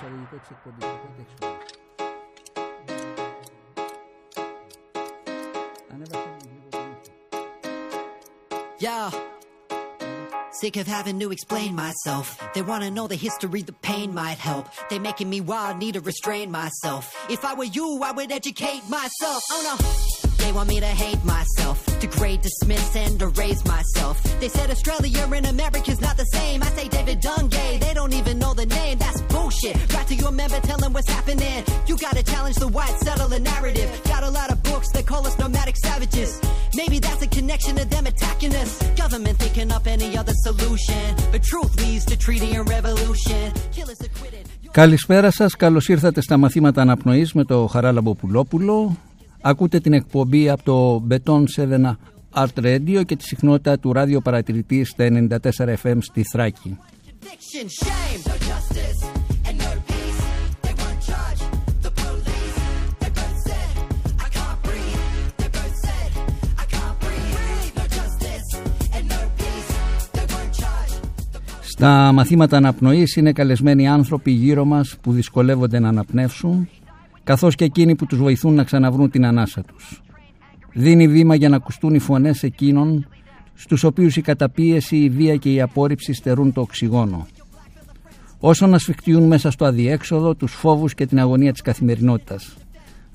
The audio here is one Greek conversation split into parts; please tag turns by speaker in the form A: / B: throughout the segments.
A: sorry, you could check for the protection.
B: Yo, sick of having to explain myself. They wanna know the history, the pain might help. They making me wild, need to restrain myself. If I were you, I would educate myself. Oh no. They want me to hate myself, degrade, dismiss, and erase myself. They said Australia and America's not the same. I say David Dungay, they don't even know the name. That's bullshit. Right to your member, tell them what's happening. You gotta challenge the white settler narrative. Got a lot of books that call us nomadic savages. Maybe that's a connection to them attacking us. Government thinking up any other solution. But truth leads to treaty and revolution. Killers acquitted.
A: Καλησπέρα σας, καλώς ήρθατε στα μαθήματα αναπνοής με το Χαράλαμπο Πουλόπουλο. Ακούτε την εκπομπή από το Beton 7 Art Radio και τη συχνότητα του ράδιο παρατηρητή στα 94 FM στη Θράκη. Στα μαθήματα αναπνοής είναι καλεσμένοι άνθρωποι γύρω μας που δυσκολεύονται να αναπνεύσουν καθώς και εκείνοι που τους βοηθούν να ξαναβρούν την ανάσα τους. Δίνει βήμα για να ακουστούν οι φωνές εκείνων στους οποίους η καταπίεση, η βία και η απόρριψη στερούν το οξυγόνο. Όσο να σφιχτιούν μέσα στο αδιέξοδο τους φόβους και την αγωνία της καθημερινότητας.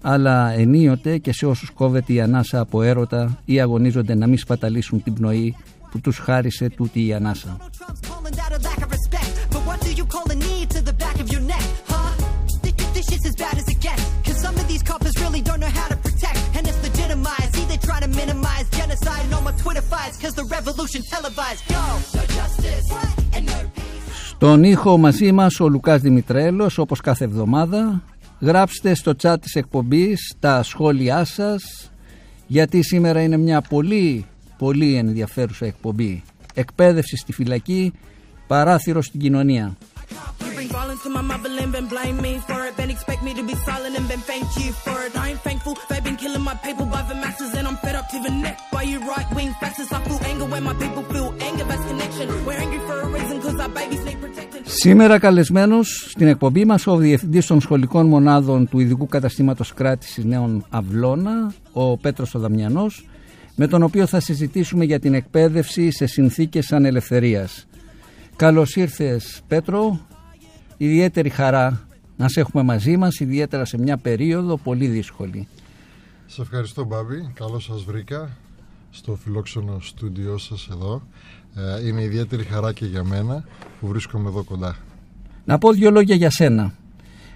A: Αλλά ενίοτε και σε όσους κόβεται η ανάσα από έρωτα ή αγωνίζονται να μην σπαταλήσουν την πνοή που τους χάρισε τούτη η ανάσα.
B: No Trump's calling that a lack of respect. But what do you call a knee to the back of your neck, huh? Th- th- This shit's as bad as it really don't know how to protect. And it's legitimized. See, they try to minimize genocide and all my Twitter fights. Cause the revolution televised. Yo! No justice and no peace.
A: Στον ήχο μαζί μας ο Λουκάς Δημητρέλος όπως κάθε εβδομάδα. Γράψτε στο chat της εκπομπής τα σχόλιά σας γιατί σήμερα είναι μια πολύ πολύ ενδιαφέρουσα εκπομπή. Εκπαίδευση στη φυλακή, παράθυρο στην κοινωνία.
C: You bring violence to my motherland, then blame me for it. Then expect me to be silent and then thank you for it. I ain't thankful, they've been killing my people by the masses, and I'm fed up to the neck by you right wing fascists. I feel anger when my people feel anger, that's connection. We're angry for a reason, cause our babies need protecting.
A: Σήμερα καλεσμένος στην εκπομπή μας ο Διευθυντής των Σχολικών Μονάδων του Ειδικού Καταστήματος Κράτησης Νέων Αυλώνα, ο Πέτρος Οδαμιανός, με τον οποίο θα συζητήσουμε για την εκπαίδευση σε συνθήκες ανελευθερίας. Καλώς ήρθες Πέτρο, ιδιαίτερη χαρά να σε έχουμε μαζί μας, ιδιαίτερα σε μια περίοδο πολύ δύσκολη.
D: Σε ευχαριστώ Μπάμπη, καλώς σας βρήκα στο φιλόξενο στούντιό σας εδώ. Ε, είναι ιδιαίτερη χαρά και για μένα που βρίσκομαι εδώ κοντά.
A: Να πω δύο λόγια για σένα.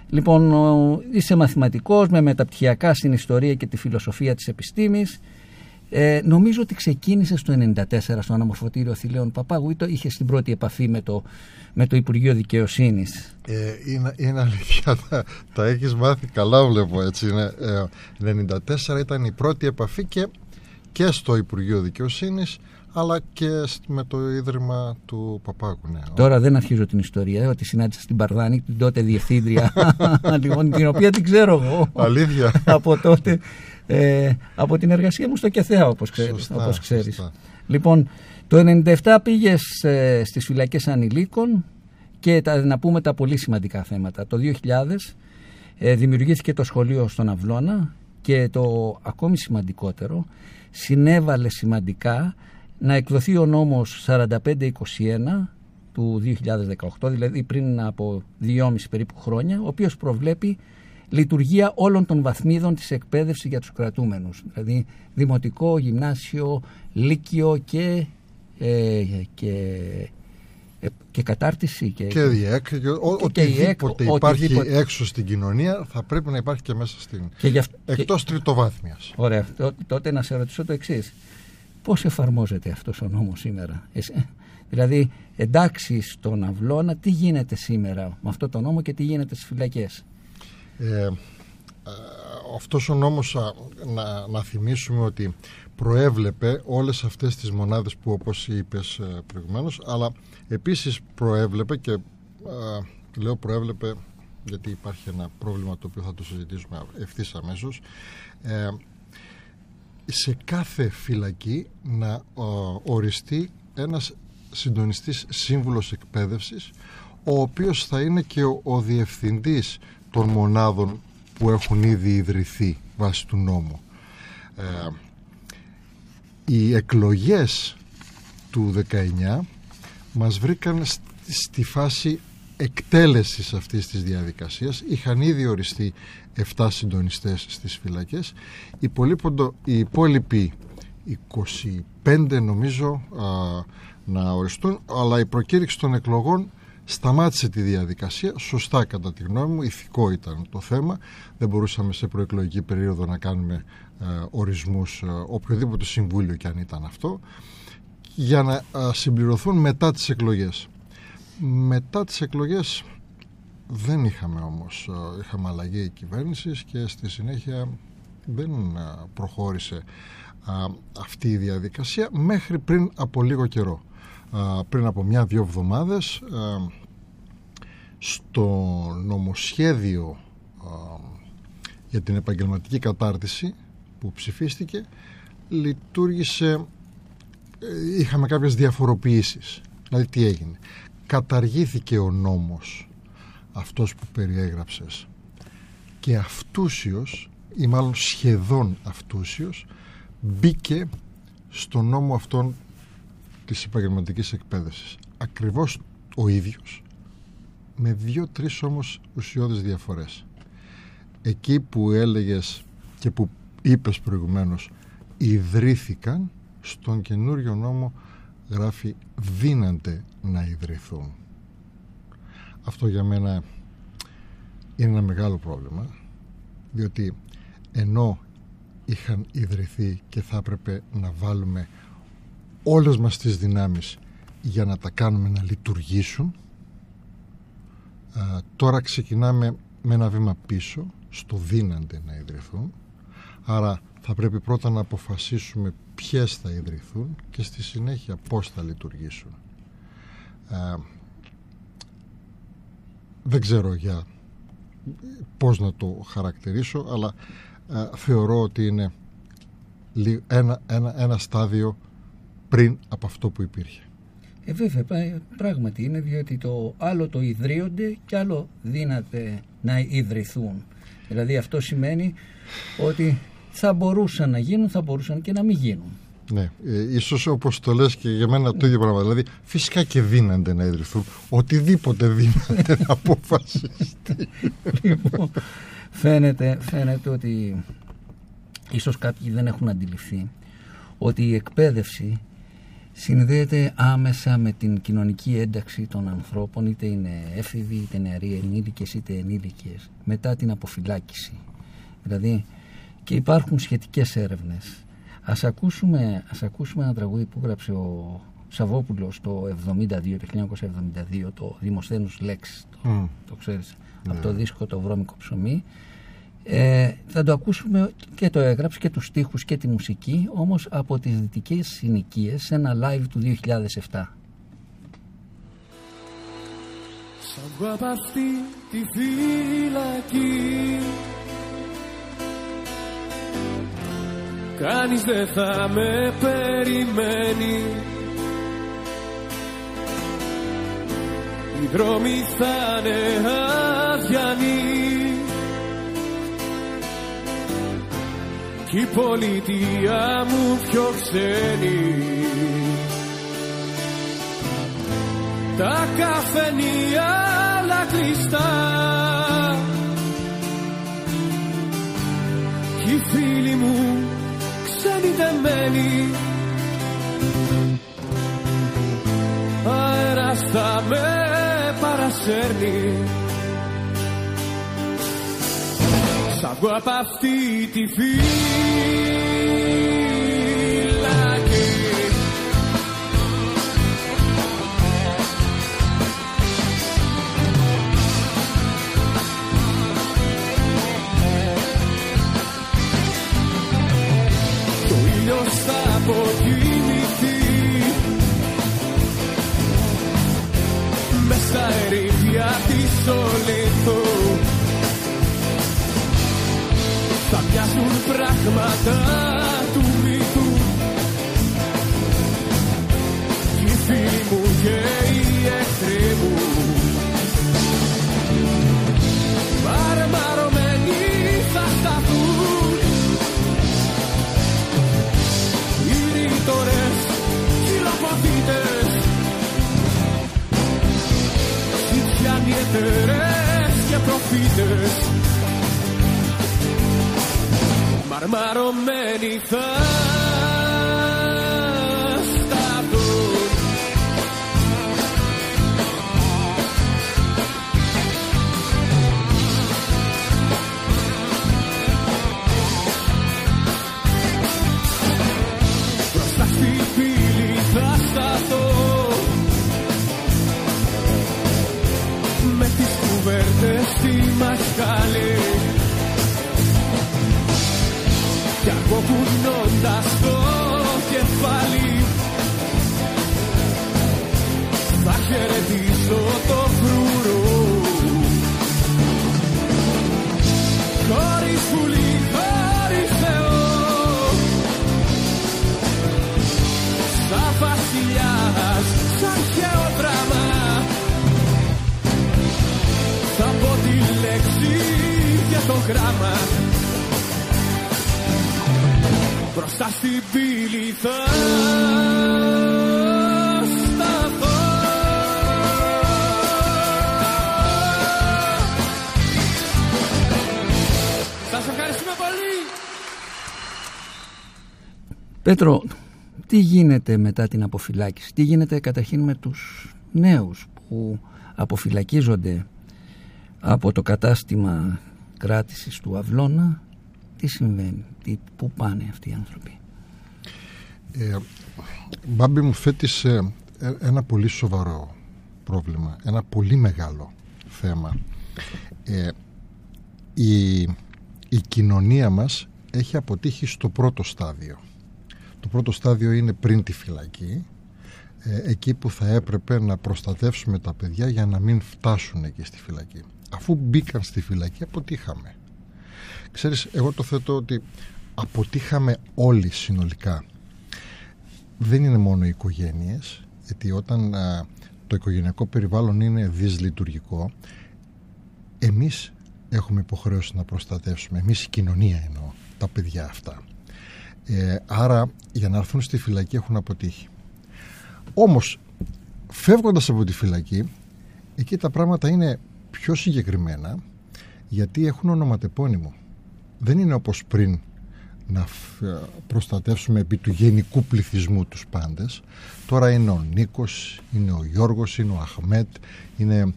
A: Λοιπόν, ο- είσαι μαθηματικός με μεταπτυχιακά στην ιστορία και τη φιλοσοφία της επιστήμης. Ε, νομίζω ότι ξεκίνησε το 1994 στο αναμορφωτήριο Θηλαίων Παπάγου ή το είχε την πρώτη επαφή με το, με το Υπουργείο Δικαιοσύνης.
D: Ε, είναι, είναι αλήθεια, τα, τα έχεις μάθει καλά βλέπω έτσι. Είναι, ε, 94 ήταν η πρώτη επαφή και, και στο Υπουργείο Δικαιοσύνης αλλά και σ- με το Ίδρυμα του Παπάκου. Ναι.
A: Τώρα δεν αρχίζω την ιστορία, ε, ότι συνάντησα στην Παρδάνη την τότε διευθύντρια, λοιπόν, την οποία την ξέρω εγώ.
D: Αλήθεια.
A: από τότε, ε, από την εργασία μου στο ΚΕΘΕΑ όπως, ξέρεις,
D: Σωστά,
A: όπως ξέρεις.
D: σωστά.
A: Λοιπόν, το 97 πήγες ε, στις φυλακές ανηλίκων και τα, να πούμε τα πολύ σημαντικά θέματα. Το 2000 ε, δημιουργήθηκε το σχολείο στον Αυλώνα και το ακόμη σημαντικότερο συνέβαλε σημαντικά να εκδοθεί ο νόμος 4521 του 2018, δηλαδή πριν από 2,5 περίπου χρόνια, ο οποίος προβλέπει λειτουργία όλων των βαθμίδων της εκπαίδευσης για τους κρατούμενους. Δηλαδή δημοτικό, γυμνάσιο, λύκειο και, ε, και, ε, και κατάρτιση. Και,
D: Και η ΕΚ, και ο-
A: και η ΕΚ,
D: οτιδήποτε υπάρχει
A: οτιδήποτε.
D: έξω στην κοινωνία θα πρέπει να υπάρχει και μέσα στην.
A: και γι' αυτό- και-
D: Εκτός τριτοβάθμιας.
A: Ωραία. Τό- Τότε να σε ρωτήσω το εξής. Πώς εφαρμόζεται αυτός ο νόμος σήμερα; Εσύ- δηλαδή, εντάξει στον αυλώνα, τι γίνεται σήμερα με αυτό το νόμο και τι γίνεται στις φυλακές;
D: Ε, ε, αυτός ο νόμος α, να, να θυμίσουμε ότι προέβλεπε όλες αυτές τις μονάδες που όπως είπες ε, προηγουμένως αλλά επίσης προέβλεπε και ε, λέω προέβλεπε γιατί υπάρχει ένα πρόβλημα το οποίο θα το συζητήσουμε ευθύς αμέσως ε, σε κάθε φυλακή να ο, οριστεί ένας συντονιστής σύμβουλος εκπαίδευσης ο οποίος θα είναι και ο, ο διευθυντής των μονάδων που έχουν ήδη ιδρυθεί βάσει του νόμου. Ε, οι εκλογές του 19 μας βρήκαν στη φάση εκτέλεσης αυτής της διαδικασίας. Είχαν ήδη οριστεί 7 συντονιστές στις φυλακές. Οι υπόλοιποι 25 νομίζω να οριστούν. Αλλά η προκήρυξη των εκλογών σταμάτησε τη διαδικασία. Σωστά κατά τη γνώμη μου ηθικό ήταν το θέμα. Δεν μπορούσαμε σε προεκλογική περίοδο να κάνουμε ε, ορισμούς ε, οποιοδήποτε συμβούλιο και αν ήταν αυτό. Για να συμπληρωθούν μετά τις εκλογές. Μετά τις εκλογές δεν είχαμε όμως, ε, είχαμε αλλαγή κυβέρνησης και στη συνέχεια δεν ε, προχώρησε αυτή η διαδικασία μέχρι πριν από λίγο καιρό. Πριν από μια-δυο εβδομάδες στο νομοσχέδιο για την επαγγελματική κατάρτιση που ψηφίστηκε λειτουργήσε ε, είχαμε κάποιες διαφοροποιήσεις. Δηλαδή τι έγινε; Καταργήθηκε ο νόμος αυτός που περιέγραψες και αυτούσιος ή μάλλον σχεδόν αυτούσιος μπήκε στο νόμο αυτόν της επαγγελματικής εκπαίδευσης. Ακριβώς ο ίδιος με δύο-τρεις όμως ουσιώδεις διαφορές. Εκεί που έλεγες και που είπες προηγουμένως ιδρύθηκαν στον καινούριο νόμο γράφει δύνανται να ιδρυθούν αυτό για μένα είναι ένα μεγάλο πρόβλημα διότι ενώ είχαν ιδρυθεί και θα έπρεπε να βάλουμε όλες μας τις δυνάμεις για να τα κάνουμε να λειτουργήσουν τώρα ξεκινάμε με ένα βήμα πίσω στο δύνανται να ιδρυθούν άρα θα πρέπει πρώτα να αποφασίσουμε ποιες θα ιδρυθούν και στη συνέχεια πώς θα λειτουργήσουν. Ε, δεν ξέρω για πώς να το χαρακτηρίσω αλλά ε, θεωρώ ότι είναι ένα, ένα, ένα στάδιο πριν από αυτό που υπήρχε.
A: Ε, βέβαια, πράγματι είναι διότι το άλλο το ιδρύονται και άλλο δύναται να ιδρυθούν. Δηλαδή αυτό σημαίνει ότι θα μπορούσαν να γίνουν, θα μπορούσαν και να μην γίνουν.
D: Ναι, ε, ίσως όπως το λες και για μένα το ίδιο πράγμα. Δηλαδή φυσικά και δίνανται να ιδρυθούν. Οτιδήποτε δίνανται να αποφασιστεί.
A: Λοιπόν, φαίνεται, φαίνεται ότι ίσως κάποιοι δεν έχουν αντιληφθεί ότι η εκπαίδευση συνδέεται άμεσα με την κοινωνική ένταξη των ανθρώπων είτε είναι έφηβοι, είτε νεαροί ενήλικες, είτε ενήλικες μετά την αποφυλάκηση. Δηλαδή και υπάρχουν σχετικές έρευνες. Ας ακούσουμε, ας ακούσουμε ένα τραγούδι που γράψε ο Σαββόπουλος το 72, το 1972, το Δημοσθένους Λέξ, το, το ξέρεις, από ναι. το δίσκο το Βρώμικο Ψωμί. Ε, θα το ακούσουμε και το έγραψε και τους στίχους και τη μουσική, όμως από τις δυτικές συνοικίες σε ένα live του 2007. Σαν από αυτή τη φυλακή. Κανείς δεν θα με περιμένει. Οι δρόμοι θα είναι αδιανοί Κι η πολιτεία μου πιο ξένη. Τα καφενεία άλλα κλειστά. Κι οι φίλοι μου ξενιτεμένη αέρας θα με παρασέρνει Σ' από αυτή τη φύση αποκοιμηθεί μες στα ερήπια της ολεθώ θα πιάσουν πράγματα του μύθου Κι οι φίλοι μου και οι εχθροί μου.
E: Μαρμαρωμένοι θα σταθούν. Οι ρήτορες, εταιρές και προφήτες. Μπροστά στη πύλη θα σταθώ. Με τις κουβέρτες στη μασκάλη κουνώντας το κεφάλι. Θα χαιρετήσω το φρουρό. Χωρίς πουλί, χωρίς Θεό. Σαν βασιλιάς, σαν χεόδραμα θα πω τη λέξη για το γράμμα μπροστά στην πύλη θα σταθώ. Σας ευχαριστούμε πολύ.
A: Πέτρο, τι γίνεται μετά την αποφυλάκηση, τι γίνεται καταρχήν με τους νέους που αποφυλακίζονται από το κατάστημα κράτησης του Αυλώνα, τι συμβαίνει, τι, πού πάνε αυτοί οι άνθρωποι;
D: Ε, Μπάμπη μου θέτεις ε, ε, ένα πολύ σοβαρό πρόβλημα, ένα πολύ μεγάλο θέμα. Ε, η, η κοινωνία μας έχει αποτύχει στο πρώτο στάδιο. Το πρώτο στάδιο είναι πριν τη φυλακή, ε, εκεί που θα έπρεπε να προστατεύσουμε τα παιδιά για να μην φτάσουν εκεί στη φυλακή. Αφού μπήκαν στη φυλακή αποτύχαμε. Ξέρεις, εγώ το θέτω ότι αποτύχαμε όλοι συνολικά. Δεν είναι μόνο οι οικογένειες, γιατί όταν α, το οικογενειακό περιβάλλον είναι δυσλειτουργικό, εμείς έχουμε υποχρέωση να προστατεύσουμε, εμείς η κοινωνία εννοώ, τα παιδιά αυτά. Ε, άρα για να έρθουν στη φυλακή έχουν αποτύχει. Όμως φεύγοντας από τη φυλακή εκεί τα πράγματα είναι πιο συγκεκριμένα γιατί έχουν ονοματεπώνυμο. Δεν είναι όπως πριν να προστατεύσουμε επί του γενικού πληθυσμού τους πάντες. Τώρα είναι ο Νίκος, είναι ο Γιώργος, είναι ο Αχμέτ, είναι ο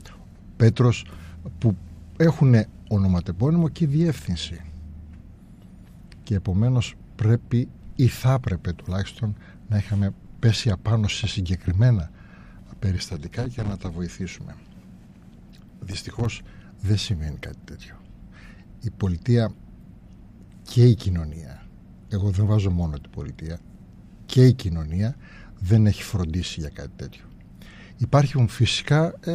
D: Πέτρος που έχουν ονοματεπώνυμο και διεύθυνση. Και επομένως πρέπει ή θα έπρεπε τουλάχιστον να είχαμε πέσει απάνω σε συγκεκριμένα περιστατικά για να τα βοηθήσουμε. Δυστυχώς δεν σημαίνει κάτι τέτοιο. Η πολιτεία και η κοινωνία, εγώ δεν βάζω μόνο την πολιτεία, και η κοινωνία δεν έχει φροντίσει για κάτι τέτοιο. Υπάρχουν φυσικά ε,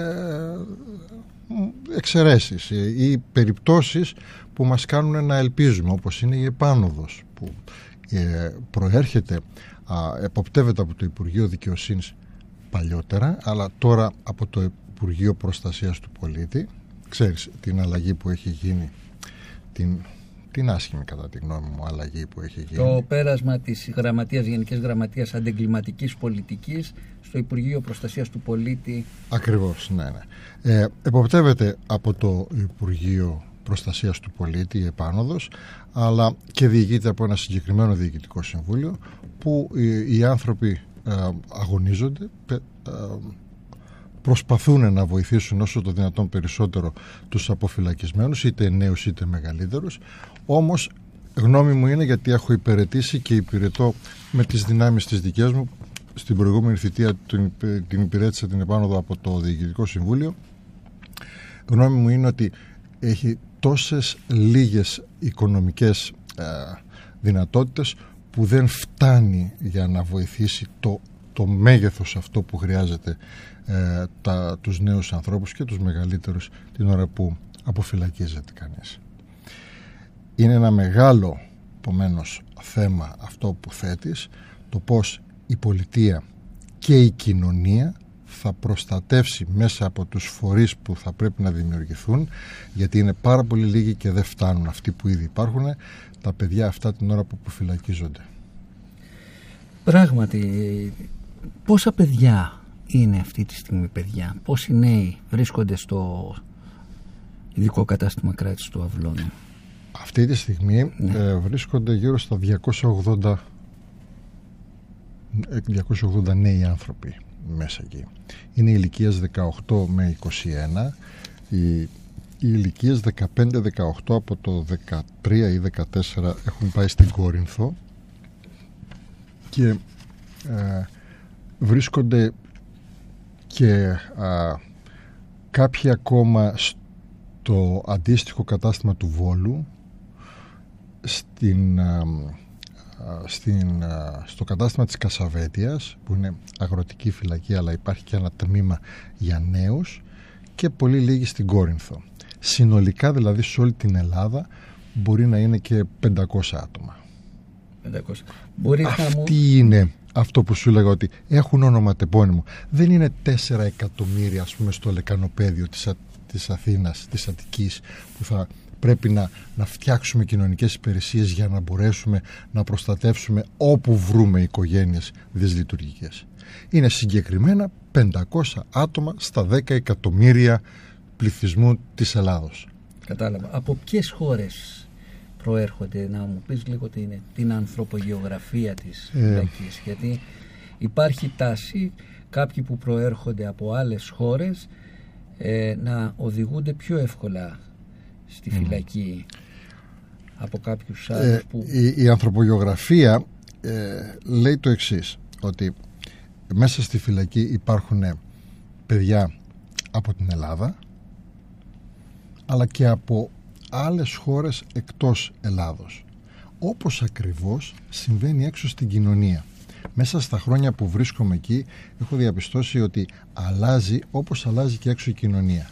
D: εξαιρέσεις ή περιπτώσεις που μας κάνουν να ελπίζουμε όπως είναι η επάνωδος που ε, προέρχεται εποπτεύεται από το Υπουργείο Δικαιοσύνης παλιότερα αλλά τώρα από το Υπουργείο Προστασίας του Πολίτη. Ξέρεις την αλλαγή που έχει γίνει την, την άσχημη κατά τη γνώμη μου αλλαγή που έχει γίνει;
A: Το πέρασμα της γραμματείας, Γενικής Γραμματείας Αντεγκληματικής Πολιτικής στο Υπουργείο Προστασίας του Πολίτη
D: Ακριβώς, ναι, ναι. Ε, εποπτεύεται από το Υπουργείο Προστασίας του Πολίτη, η επάνωδος, αλλά και διηγείται από ένα συγκεκριμένο διοικητικό συμβούλιο που οι, οι άνθρωποι ε, αγωνίζονται, ε, προσπαθούν να βοηθήσουν όσο το δυνατόν περισσότερο τους αποφυλακισμένους, είτε νέους είτε μεγαλύτερους, όμως γνώμη μου είναι γιατί έχω υπηρετήσει και υπηρετώ με τις δυνάμεις της δικές μου στην προηγούμενη θητεία την, την υπηρέτησα την επάνωδο από το Διοικητικό Συμβούλιο. Γνώμη μου είναι ότι έχει τόσες λίγες οικονομικές ε, δυνατότητες που δεν φτάνει για να βοηθήσει το, το μέγεθος αυτό που χρειάζεται ε, τα, τους νέους ανθρώπους και τους μεγαλύτερους την ώρα που αποφυλακίζεται κανείς. Είναι ένα μεγάλο επομένως θέμα αυτό που θέτεις το πως η πολιτεία και η κοινωνία θα προστατεύσει μέσα από τους φορείς που θα πρέπει να δημιουργηθούν γιατί είναι πάρα πολύ λίγοι και δεν φτάνουν αυτοί που ήδη υπάρχουν τα παιδιά αυτά την ώρα που φυλακίζονται.
A: Πράγματι, πόσα παιδιά είναι αυτή τη στιγμή παιδιά, πόσοι νέοι βρίσκονται στο ειδικό κατάστημα κράτησης του Αυλώνα;
D: Αυτή τη στιγμή
F: Ναι.
D: ε, βρίσκονται γύρω στα 280, ε, 280 νέοι άνθρωποι μέσα εκεί. Είναι ηλικίας 18 με 21. Οι, οι ηλικίες 15-18 από το 13 ή 14 έχουν πάει στην Κόρινθο και ε, βρίσκονται και α, κάποιοι ακόμα στο αντίστοιχο κατάστημα του Βόλου στην, α, α, στην, α, στο κατάστημα της Κασαβέτιας που είναι αγροτική φυλακή αλλά υπάρχει και ένα τμήμα για νέους και πολύ λίγοι στην Κόρινθο. Συνολικά δηλαδή σε όλη την Ελλάδα μπορεί να είναι και 500 άτομα.
F: 500. Μπορεί να μου...
D: Αυτή είναι αυτό που σου έλεγα ότι έχουν ονοματεπώνυμο. Δεν είναι 4 εκατομμύρια ας πούμε στο λεκανοπέδιο της, Α- της Αθήνας, της Αττικής που θα πρέπει να, να φτιάξουμε κοινωνικές υπηρεσίες για να μπορέσουμε να προστατεύσουμε όπου βρούμε οικογένειες δυσλειτουργικές. Είναι συγκεκριμένα 500 άτομα στα 10 εκατομμύρια πληθυσμού της Ελλάδος.
F: Κατάλαβα. Από ποιες χώρες; Προέρχονται, να μου πεις λίγο την, την ανθρωπογεωγραφία της
D: Ε.
F: φυλακής. Γιατί υπάρχει τάση κάποιοι που προέρχονται από άλλες χώρες ε, να οδηγούνται πιο εύκολα στη φυλακή από κάποιους άλλους
D: Ε,
F: που...
D: η, η ανθρωπογεωγραφία ε, λέει το εξής ότι μέσα στη φυλακή υπάρχουν παιδιά από την Ελλάδα αλλά και από άλλες χώρες εκτός Ελλάδος όπως ακριβώς συμβαίνει έξω στην κοινωνία μέσα στα χρόνια που βρίσκομαι εκεί έχω διαπιστώσει ότι αλλάζει όπως αλλάζει και έξω η κοινωνία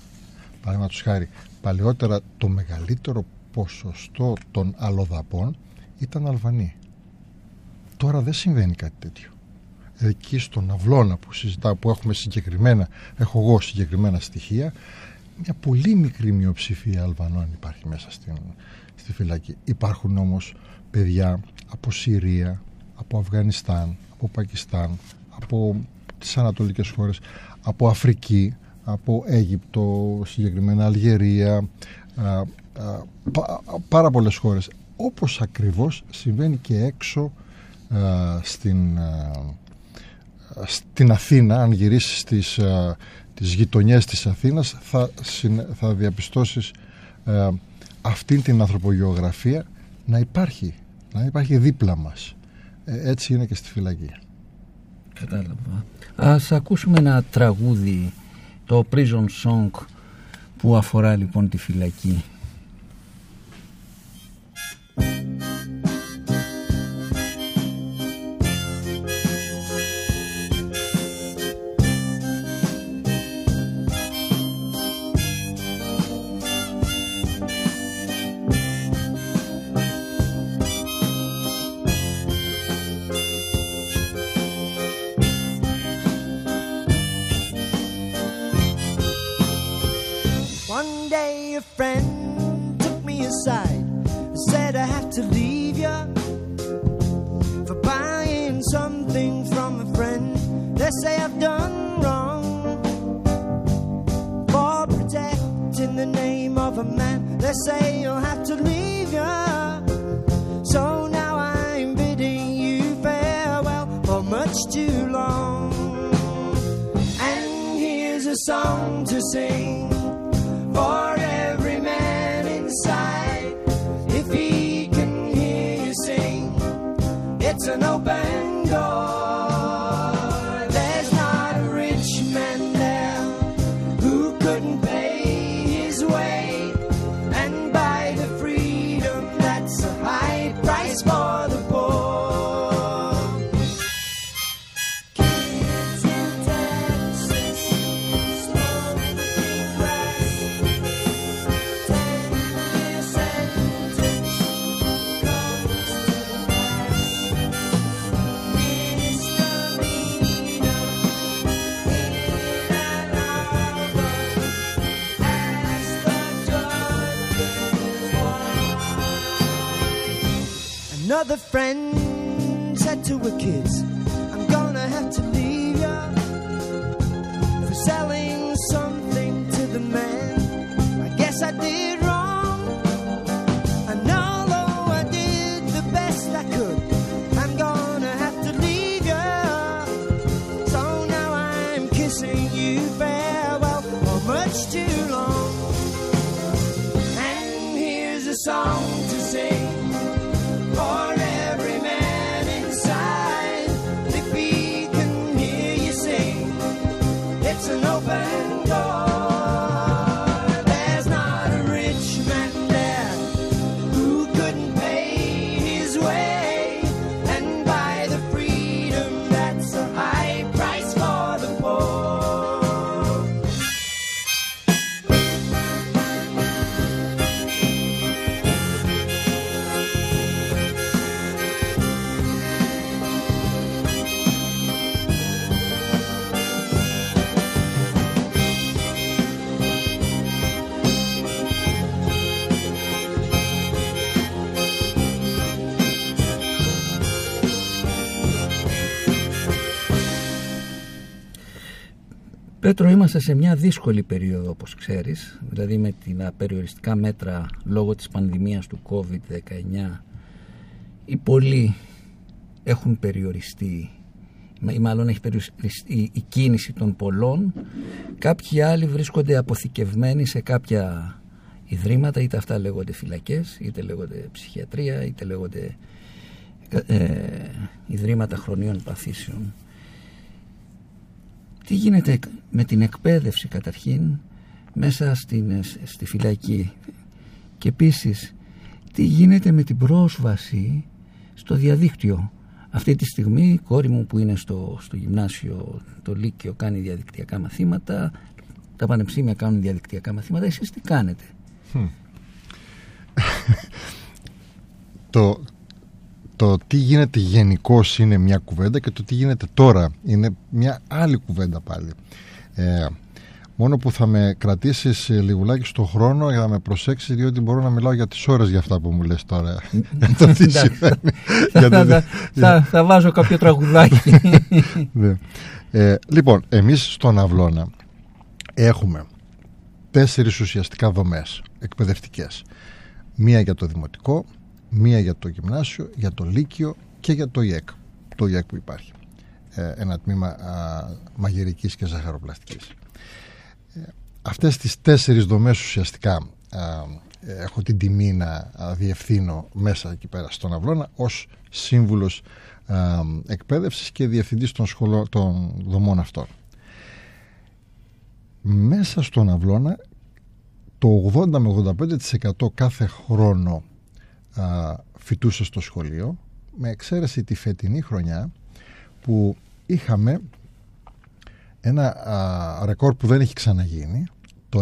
D: Παραδείγματος χάρη, παλαιότερα το μεγαλύτερο ποσοστό των αλλοδαπών ήταν Αλβανοί. Τώρα δεν συμβαίνει κάτι τέτοιο. Εκεί στον Αυλώνα που συζητάω, που έχουμε συγκεκριμένα, έχω εγώ συγκεκριμένα στοιχεία, μια πολύ μικρή μειοψηφία Αλβανών υπάρχει μέσα στην, στη φυλακή. Υπάρχουν όμως παιδιά από Συρία, από Αφγανιστάν, από Πακιστάν, από τις ανατολικές χώρες, από Αφρική, από Αίγυπτο, συγκεκριμένα Αλγερία, α, α, πα- πάρα πολλές χώρες. Όπως ακριβώς συμβαίνει και έξω α, στην, α, στην Αθήνα, αν γυρίσεις στις, α, τις γειτονιές της Αθήνας θα, συν- θα διαπιστώσεις α, αυτήν την ανθρωπογεωγραφία να υπάρχει, να υπάρχει δίπλα μας. Ε, έτσι είναι και στη φυλακή.
F: Κατάλαβα. Ας ακούσουμε ένα τραγούδι, το Prison Song, που αφορά λοιπόν τη φυλακή.
G: Another friend said to her kids,
A: Πέτρο, είμαστε σε μια δύσκολη περίοδο όπως ξέρεις, δηλαδή με την περιοριστικά μέτρα λόγω της πανδημίας του COVID-19 οι πολλοί έχουν περιοριστεί ή μάλλον έχει περιοριστεί η κίνηση των πολλών. Κάποιοι άλλοι βρίσκονται αποθηκευμένοι σε κάποια ιδρύματα είτε αυτά λέγονται φυλακές είτε λέγονται ψυχιατρία είτε λέγονται ε, ιδρύματα χρονίων παθήσεων τι γίνεται με την εκπαίδευση καταρχήν μέσα στην, στη φυλακή; Και επίσης τι γίνεται με την πρόσβαση στο διαδίκτυο; Αυτή τη στιγμή η κόρη μου που είναι στο, στο γυμνάσιο το Λύκειο κάνει διαδικτυακά μαθήματα. Τα πανεπιστήμια κάνουν διαδικτυακά μαθήματα. Εσείς τι κάνετε;
D: Το, το τι γίνεται γενικώς είναι μια κουβέντα και το τι γίνεται τώρα είναι μια άλλη κουβέντα πάλι. Ε, μόνο που θα με κρατήσεις λιγουλάκι στο χρόνο για να με προσέξεις διότι μπορώ να μιλάω για τις ώρες για αυτά που μου λες τώρα.
A: Θα βάζω κάποιο τραγουδάκι.
D: Ναι. Ε, λοιπόν, εμείς στον Αυλώνα έχουμε τέσσερις ουσιαστικά δομές εκπαιδευτικές. Μία για το δημοτικό, μία για το γυμνάσιο, για το λύκειο και για το ΙΕΚ. Το ΙΕΚ που υπάρχει. Ε, ένα τμήμα α, μαγειρικής και ζαχαροπλαστικής. Ε, αυτές τις τέσσερις δομές ουσιαστικά έχω την τιμή να διευθύνω μέσα εκεί πέρα στον Αυλώνα ως σύμβουλος α, εκπαίδευσης και διευθυντής των, σχολών, των δομών αυτών. Μέσα στον Αυλώνα το 80 με 85% κάθε χρόνο α, φοιτούσε στο σχολείο με εξαίρεση τη φετινή χρονιά που είχαμε ένα α, ρεκόρ που δεν έχει ξαναγίνει το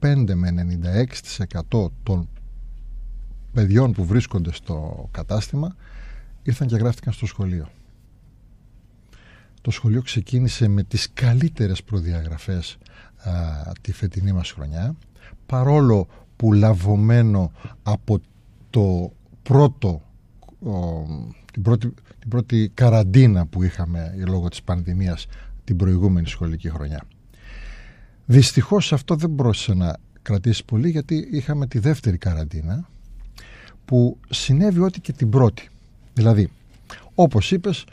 D: 95 με 96% των παιδιών που βρίσκονται στο κατάστημα ήρθαν και γράφτηκαν στο σχολείο. Το σχολείο ξεκίνησε με τις καλύτερες προδιαγραφές α, τη φετινή μας χρονιά παρόλο που λαβωμένο από το πρώτο την, πρώτη, την πρώτη καραντίνα που είχαμε λόγω της πανδημίας την προηγούμενη σχολική χρονιά. Δυστυχώς αυτό δεν μπορούσε να κρατήσει πολύ γιατί είχαμε τη δεύτερη καραντίνα που συνέβη ό,τι και την πρώτη. Δηλαδή, όπως είπες,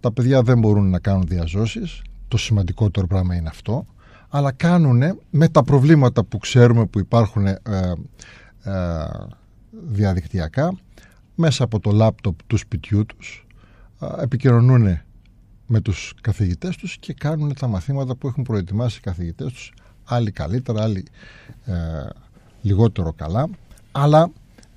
D: τα παιδιά δεν μπορούν να κάνουν διαζώσεις, το σημαντικότερο πράγμα είναι αυτό, αλλά κάνουν με τα προβλήματα που ξέρουμε που υπάρχουν ε, ε, διαδικτυακά μέσα από το λάπτοπ του σπιτιού τους ε, επικοινωνούν με τους καθηγητές τους και κάνουν τα μαθήματα που έχουν προετοιμάσει οι καθηγητές τους άλλοι καλύτερα, άλλοι ε, λιγότερο καλά αλλά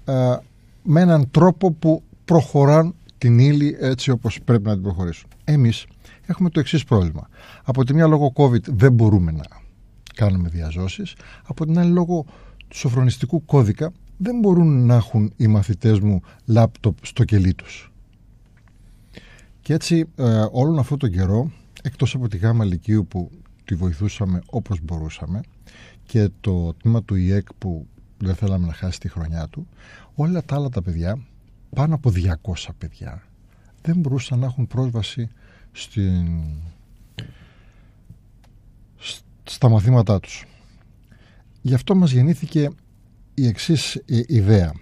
D: ε, με έναν τρόπο που προχωράν την ύλη έτσι όπως πρέπει να την προχωρήσουν. Εμείς έχουμε το εξής πρόβλημα. Από τη μια λόγω COVID δεν μπορούμε να κάνουμε διαζώσεις, από την άλλη λόγω του σοφρονιστικού κώδικα δεν μπορούν να έχουν οι μαθητές μου λάπτοπ στο κελί τους. Και έτσι ε, όλον αυτό τον καιρό, εκτός από τη γάμα λυκείου που τη βοηθούσαμε όπως μπορούσαμε και το τμήμα του ΙΕΚ που δεν θέλαμε να χάσει τη χρονιά του, όλα τα άλλα τα παιδιά, πάνω από 200 παιδιά, δεν μπορούσαν να έχουν πρόσβαση στην, στα μαθήματά τους. Γι' αυτό μας γεννήθηκε η εξής ιδέα.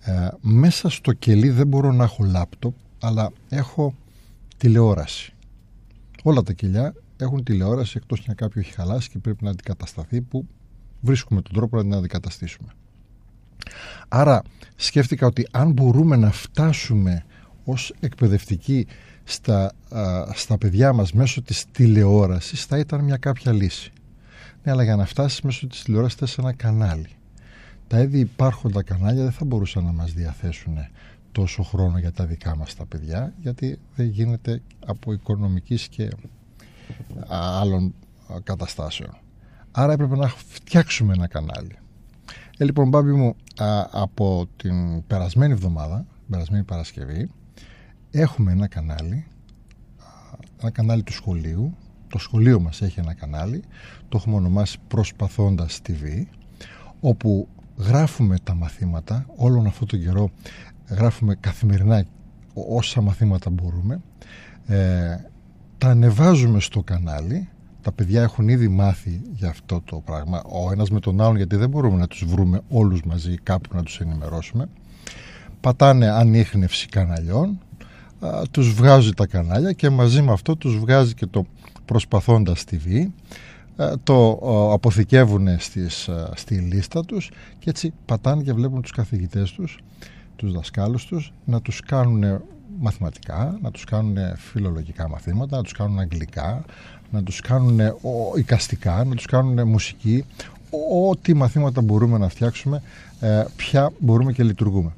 D: Ε, μέσα στο κελί δεν μπορώ να έχω λάπτοπ, αλλά έχω τηλεόραση. Όλα τα κελιά έχουν τηλεόραση εκτός να κάποιο έχει χαλάσει και πρέπει να αντικατασταθεί που βρίσκουμε τον τρόπο να την αντικαταστήσουμε. Άρα σκέφτηκα ότι αν μπορούμε να φτάσουμε ως εκπαιδευτικοί στα, στα παιδιά μας μέσω της τηλεόρασης θα ήταν μια κάποια λύση. Ναι, αλλά για να φτάσεις μέσω της τηλεόρασης θες ένα κανάλι. Τα ήδη υπάρχοντα κανάλια δεν θα μπορούσαν να μας διαθέσουν τόσο χρόνο για τα δικά μας τα παιδιά γιατί δεν γίνεται από οικονομικής και άλλων καταστάσεων. Άρα έπρεπε να φτιάξουμε ένα κανάλι. Ε, λοιπόν, Μπάμπη μου, από την περασμένη εβδομάδα, περασμένη Παρασκευή, έχουμε ένα κανάλι ένα κανάλι του σχολείου το σχολείο μας έχει ένα κανάλι το έχουμε ονομάσει Προσπαθώντας TV όπου γράφουμε τα μαθήματα όλον αυτό τον καιρό γράφουμε καθημερινά όσα μαθήματα μπορούμε. Ε, τα ανεβάζουμε στο κανάλι. Τα παιδιά έχουν ήδη μάθει για αυτό το πράγμα. Ο ένας με τον άλλον γιατί δεν μπορούμε να τους βρούμε όλους μαζί κάπου να τους ενημερώσουμε. Πατάνε ανείχνευση καναλιών α, τους βγάζει τα κανάλια και μαζί με αυτό τους βγάζει και το προσπαθώντας TV α, το α, αποθηκεύουν στις, α, στη λίστα τους και έτσι πατάνε και βλέπουν τους καθηγητές τους τους δασκάλους τους να τους κάνουν μαθηματικά, να τους κάνουν φιλολογικά μαθήματα, να τους κάνουν αγγλικά, να τους κάνουν οικαστικά, να τους κάνουν μουσική, ό,τι μαθήματα μπορούμε να φτιάξουμε, ε, πια μπορούμε και λειτουργούμε.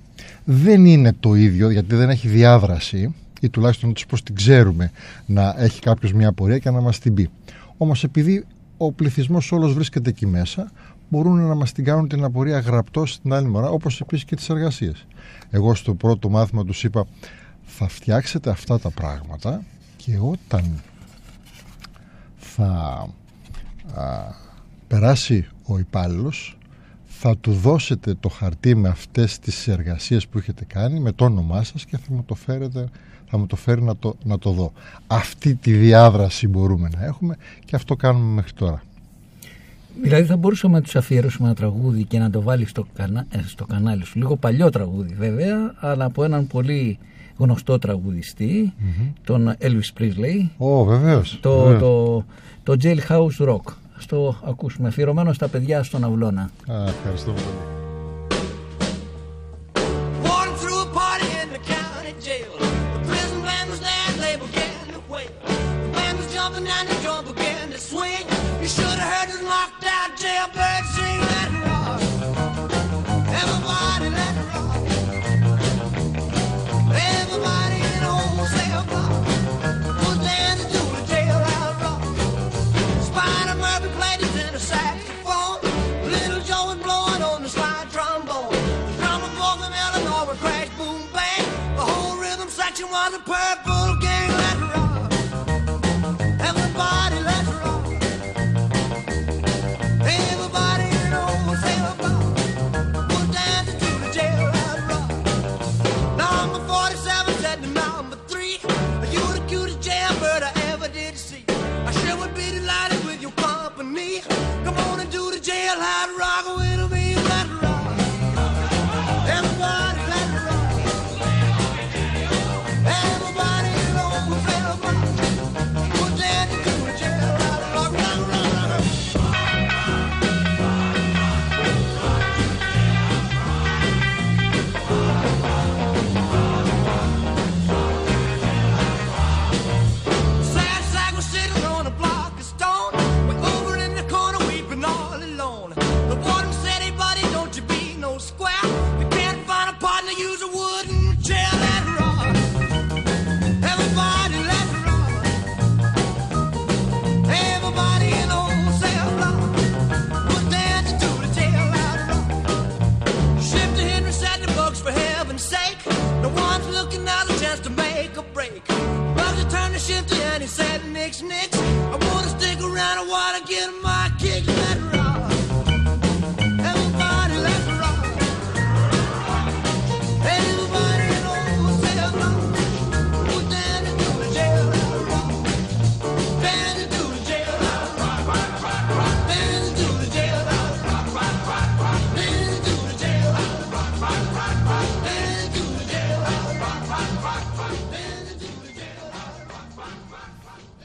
D: Δεν είναι το ίδιο, γιατί δεν έχει διάδραση, ή τουλάχιστον πώς την ξέρουμε, να έχει κάποιος μια απορία και να μας την πει. Όμως επειδή ο πληθυσμός όλος βρίσκεται εκεί μέσα, μπορούν να μας την κάνουν την απορία γραπτός στην άλλη μορά, όπως επίσης και τις εργασίες. Εγώ στο πρώτο μάθημα τους είπα, θα φτιάξετε αυτά τα πράγματα και όταν θα α, περάσει ο υπάλληλος, θα του δώσετε το χαρτί με αυτές τις εργασίες που έχετε κάνει με το όνομά σας και θα μου το, φέρετε, θα μου το φέρει να το, να το δω. Αυτή τη διάδραση μπορούμε να έχουμε και αυτό κάνουμε μέχρι τώρα.
A: Δηλαδή θα μπορούσαμε να τους αφιερώσουμε ένα τραγούδι και να το βάλει στο, κανα... ε, στο κανάλι σου. Λίγο παλιό τραγούδι βέβαια, αλλά από έναν πολύ γνωστό τραγουδιστή, τον Elvis Presley.
D: Ω, βεβαίως.
A: Το,
D: βεβαίως.
A: το, το Jailhouse Rock. Ας το ακούσουμε. Αφιερωμένο στα παιδιά στον Αυλώνα.
D: Α, ευχαριστώ πολύ.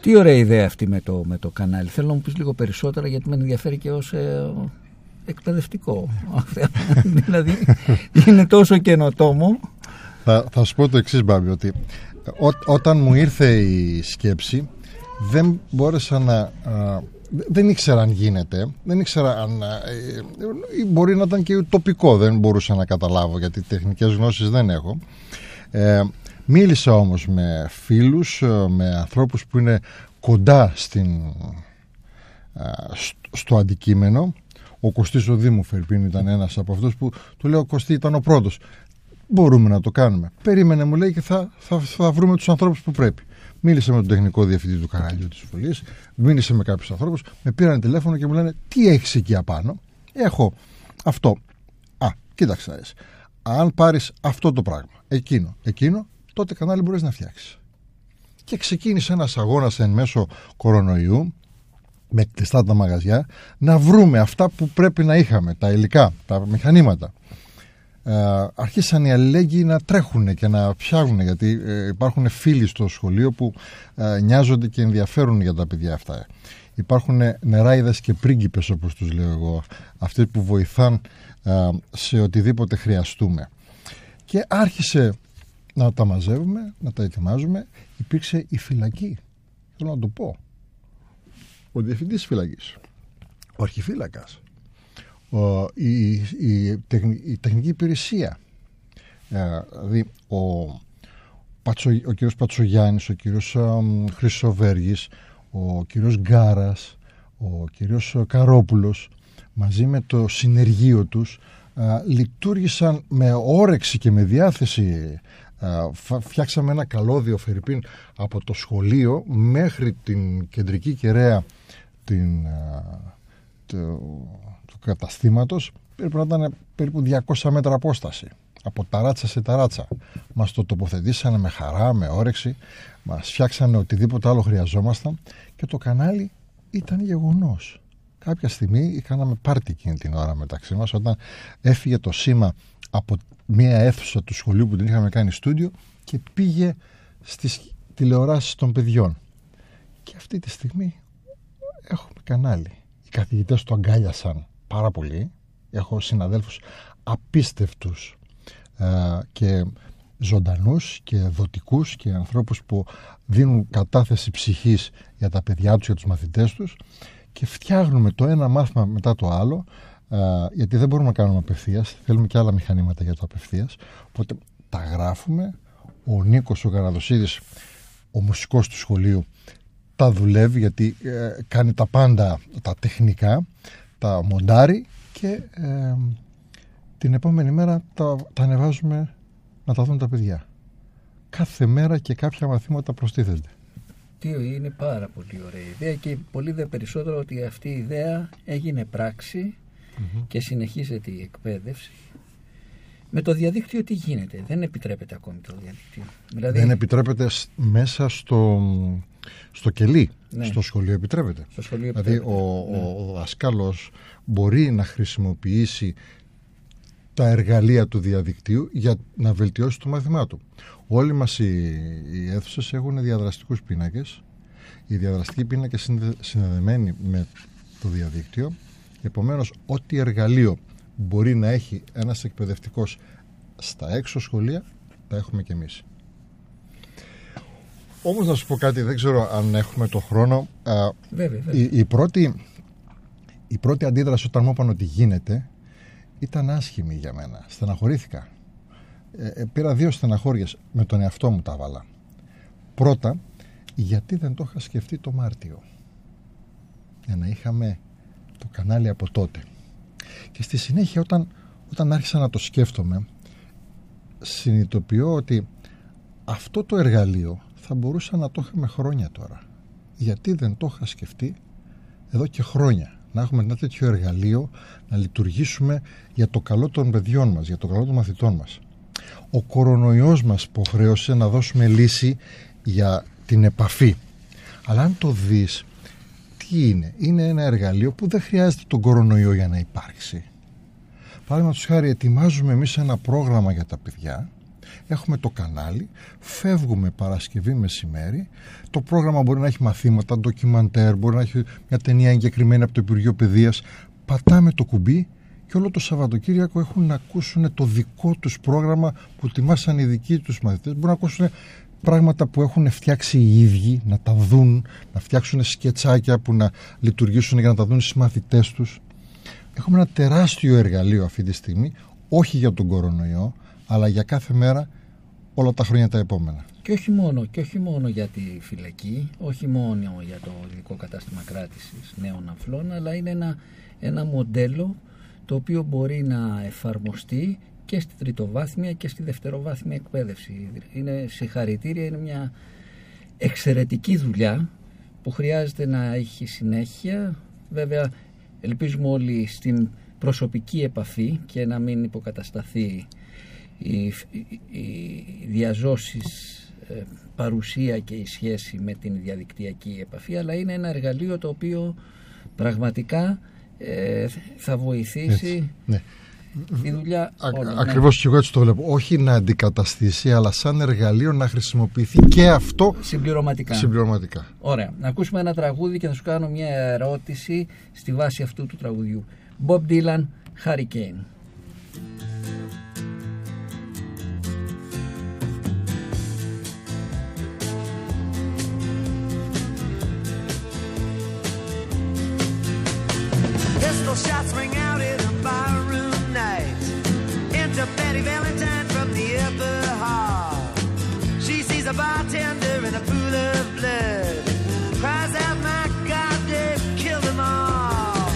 A: Τι ωραία ιδέα αυτή με το, με το κανάλι. Θέλω να μου πεις λίγο περισσότερα γιατί με ενδιαφέρει και ως ε, εκπαιδευτικό. δηλαδή είναι τόσο καινοτόμο.
D: Θα, θα σου πω το εξής, Μπάμπη, ότι ό- όταν μου ήρθε η σκέψη, δεν μπόρεσα να. α, δεν ήξερα αν γίνεται, δεν ήξερα αν. α, ε, μπορεί να ήταν και τοπικό, δεν μπορούσα να καταλάβω γιατί τεχνικές γνώσεις δεν έχω. Ε, μίλησα όμως με φίλους, ε, με ανθρώπους που είναι κοντά στην, α, σ- στο αντικείμενο. Ο Κωστής ο Δήμου Φερπίν ήταν ένας από αυτούς που του λέω Κωστή ήταν ο πρώτος. Μπορούμε να το κάνουμε. Περίμενε μου λέει και θα, θα, θα βρούμε τους ανθρώπους που πρέπει. Μίλησα με τον τεχνικό διευθυντή του καναλιού της Βουλής, μίλησα με κάποιους ανθρώπους, με πήραν τηλέφωνο και μου λένε τι έχεις εκεί απάνω; Έχω αυτό. Α, κοίταξε να δεις. Αν πάρεις αυτό το πράγμα, εκείνο, εκείνο, τότε κανάλι μπορείς να φτιάξεις. Και ξεκίνησε ένας αγώνας εν μέσω κορονοϊού με κλειστά τα μαγαζιά να βρούμε αυτά που πρέπει να είχαμε, τα υλικά, τα μηχανήματα. Ε, αρχίσαν οι αλληλέγγυοι να τρέχουν και να φτιάχνουν γιατί ε, υπάρχουν φίλοι στο σχολείο που ε, νοιάζονται και ενδιαφέρουν για τα παιδιά αυτά. Υπάρχουν νεράιδες και πρίγκιπες όπως τους λέω εγώ, αυτοί που βοηθάν ε, σε οτιδήποτε χρειαστούμε. Και άρχισε να τα μαζεύουμε, να τα ετοιμάζουμε, υπήρξε η φυλακή. Θέλω να το πω. Ο διευθυντής φυλακής, ο αρχιφύλακας, ο, η, η, τεχνη- η τεχνική υπηρεσία, ε, δηλαδή ο, Πατσο, ο κύριος Πατσογιάννης, ο κύριος αμ, Χρυσοβέργης, ο κύριος Γκάρας, ο κύριος Καρόπουλος, μαζί με το συνεργείο τους, α, λειτουργήσαν με όρεξη και με διάθεση. Α, φα- φτιάξαμε ένα καλώδιο Φερρυπίν από το σχολείο μέχρι την κεντρική κεραία την, α, του, του καταστήματος. Πρέπει να ήταν περίπου 200 μέτρα απόσταση από ταράτσα σε ταράτσα. Μας το τοποθετήσανε με χαρά, με όρεξη μας φτιάξανε οτιδήποτε άλλο χρειαζόμασταν και το κανάλι ήταν γεγονός. Κάποια στιγμή κάναμε πάρτι εκείνη την ώρα μεταξύ μας όταν έφυγε το σήμα από μια αίθουσα του σχολείου που την είχαμε κάνει στούντιο και πήγε στις τηλεοράσεις των παιδιών και αυτή τη στιγμή έχουμε κανάλι. Οι καθηγητές το αγκάλιασαν πάρα πολύ. Έχω συναδέλφους απίστευτους ε, και ζωντανούς και δοτικούς και ανθρώπους που δίνουν κατάθεση ψυχής για τα παιδιά τους, για τους μαθητές τους και φτιάχνουμε το ένα μάθημα μετά το άλλο ε, γιατί δεν μπορούμε να κάνουμε απευθείας. Θέλουμε και άλλα μηχανήματα για το απευθείας. Οπότε τα γράφουμε. Ο Νίκος ο Καραδοσίδης, ο μουσικός του σχολείου, τα δουλεύει γιατί ε, κάνει τα πάντα τα τεχνικά, τα μοντάρει και ε, την επόμενη μέρα τα, τα ανεβάζουμε να τα δουν τα παιδιά. Κάθε μέρα και κάποια μαθήματα προστίθενται.
A: Τι είναι πάρα πολύ ωραία ιδέα και πολύ δε περισσότερο ότι αυτή η ιδέα έγινε πράξη και συνεχίζεται η εκπαίδευση. Με το διαδίκτυο τι γίνεται, δεν επιτρέπεται ακόμη το διαδίκτυο. Δηλαδή,
D: Δεν επιτρέπεται σ- μέσα στο, στο κελί,
A: Ναι.
D: στο σχολείο επιτρέπεται.
A: στο σχολείο
D: Δηλαδή
A: επιτρέπεται.
D: ο, ο, ο δασκάλος μπορεί να χρησιμοποιήσει τα εργαλεία του διαδικτύου για να βελτιώσει το μάθημά του. Όλοι μας οι, οι αίθουσες έχουν διαδραστικούς πίνακες. Οι διαδραστικοί πίνακες είναι συνδεδεμένοι με το διαδίκτυο. Επομένως, ό,τι εργαλείο μπορεί να έχει ένας εκπαιδευτικός στα έξω σχολεία, τα έχουμε και εμείς. Όμως να σου πω κάτι, δεν ξέρω αν έχουμε το χρόνο. Α,
A: Βέβαια, βέβαια.
D: η, η, πρώτη, η πρώτη αντίδραση όταν μου είπαν ότι γίνεται ήταν άσχημη για μένα. Στεναχωρήθηκα. Ε, ε, πήρα δύο στεναχώριες με τον εαυτό μου τα βάλα. Πρώτα, γιατί δεν το είχα σκεφτεί το Μάρτιο. Για να είχαμε το κανάλι από τότε. Και στη συνέχεια όταν, όταν άρχισα να το σκέφτομαι, συνειδητοποιώ ότι αυτό το εργαλείο θα μπορούσα να το είχαμε χρόνια τώρα. Γιατί δεν το είχα σκεφτεί εδώ και χρόνια. Να έχουμε ένα τέτοιο εργαλείο να λειτουργήσουμε για το καλό των παιδιών μας, για το καλό των μαθητών μας. Ο κορονοϊός μας υποχρέωσε να δώσουμε λύση για την επαφή. Αλλά αν το δεις, τι είναι; Είναι ένα εργαλείο που δεν χρειάζεται τον κορονοϊό για να υπάρξει. Παραδείγματος χάρη, ετοιμάζουμε εμείς ένα πρόγραμμα για τα παιδιά. Έχουμε το κανάλι, φεύγουμε Παρασκευή μεσημέρι. Το πρόγραμμα μπορεί να έχει μαθήματα, ντοκιμαντέρ, μπορεί να έχει μια ταινία εγκεκριμένη από το Υπουργείο Παιδείας. Πατάμε το κουμπί και όλο το Σαββατοκύριακο έχουν να ακούσουν το δικό τους πρόγραμμα που ετοιμάσαν οι δικοί τους μαθητές. Μπορούν να ακούσουν πράγματα που έχουν φτιάξει οι ίδιοι, να τα δουν, να φτιάξουν σκετσάκια που να λειτουργήσουν για να τα δουν στις μαθητές τους. Έχουμε ένα τεράστιο εργαλείο αυτή τη στιγμή, όχι για τον κορονοϊό, αλλά για κάθε μέρα όλα τα χρόνια τα επόμενα.
A: Και όχι μόνο, και όχι μόνο για τη φυλακή, όχι μόνο για το ειδικό κατάστημα κράτησης νέων αμφλών, αλλά είναι ένα, ένα μοντέλο το οποίο μπορεί να εφαρμοστεί και στη τριτοβάθμια και στη δευτεροβάθμια εκπαίδευση. Είναι συγχαρητήρια, είναι μια εξαιρετική δουλειά που χρειάζεται να έχει συνέχεια. Βέβαια, ελπίζουμε όλοι στην προσωπική επαφή και να μην υποκατασταθεί οι, οι, οι διαζώσεις ε, παρουσία και η σχέση με την διαδικτυακή επαφή αλλά είναι ένα εργαλείο το οποίο πραγματικά ε, θα βοηθήσει
D: Έτσι, ναι.
A: Τη δουλειά
D: Α,
A: όλων. ναι.
D: Ακριβώς και εγώ έτσι το βλέπω. Όχι να αντικαταστήσει, αλλά σαν εργαλείο να χρησιμοποιηθεί και αυτό
A: Συμπληρωματικά.
D: συμπληρωματικά.
A: Ωραία. Να ακούσουμε ένα τραγούδι και θα σου κάνω μια ερώτηση στη βάση αυτού του τραγουδιού. Bob Dylan, Hurricane.
F: Pistol shots ring out in a barroom night. Enter Betty Valentine from the upper hall. She sees a bartender in a pool of blood. Cries out, my God, they've killed them all.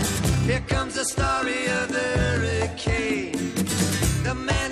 F: Here comes the story of the hurricane. The man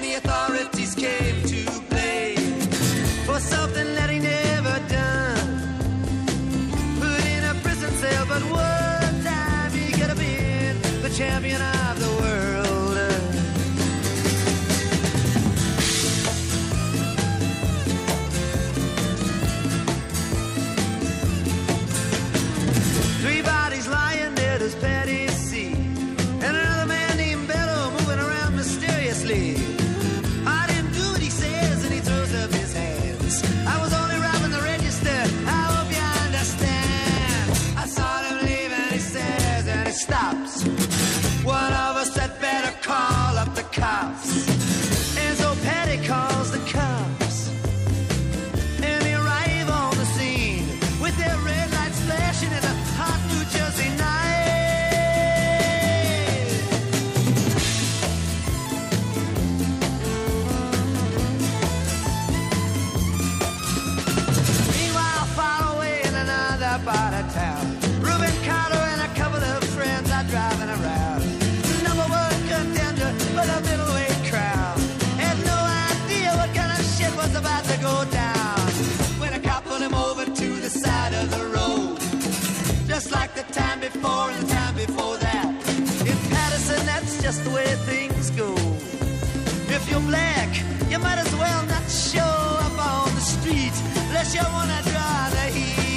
F: black, you might as well not show up on the street unless you wanna draw the heat.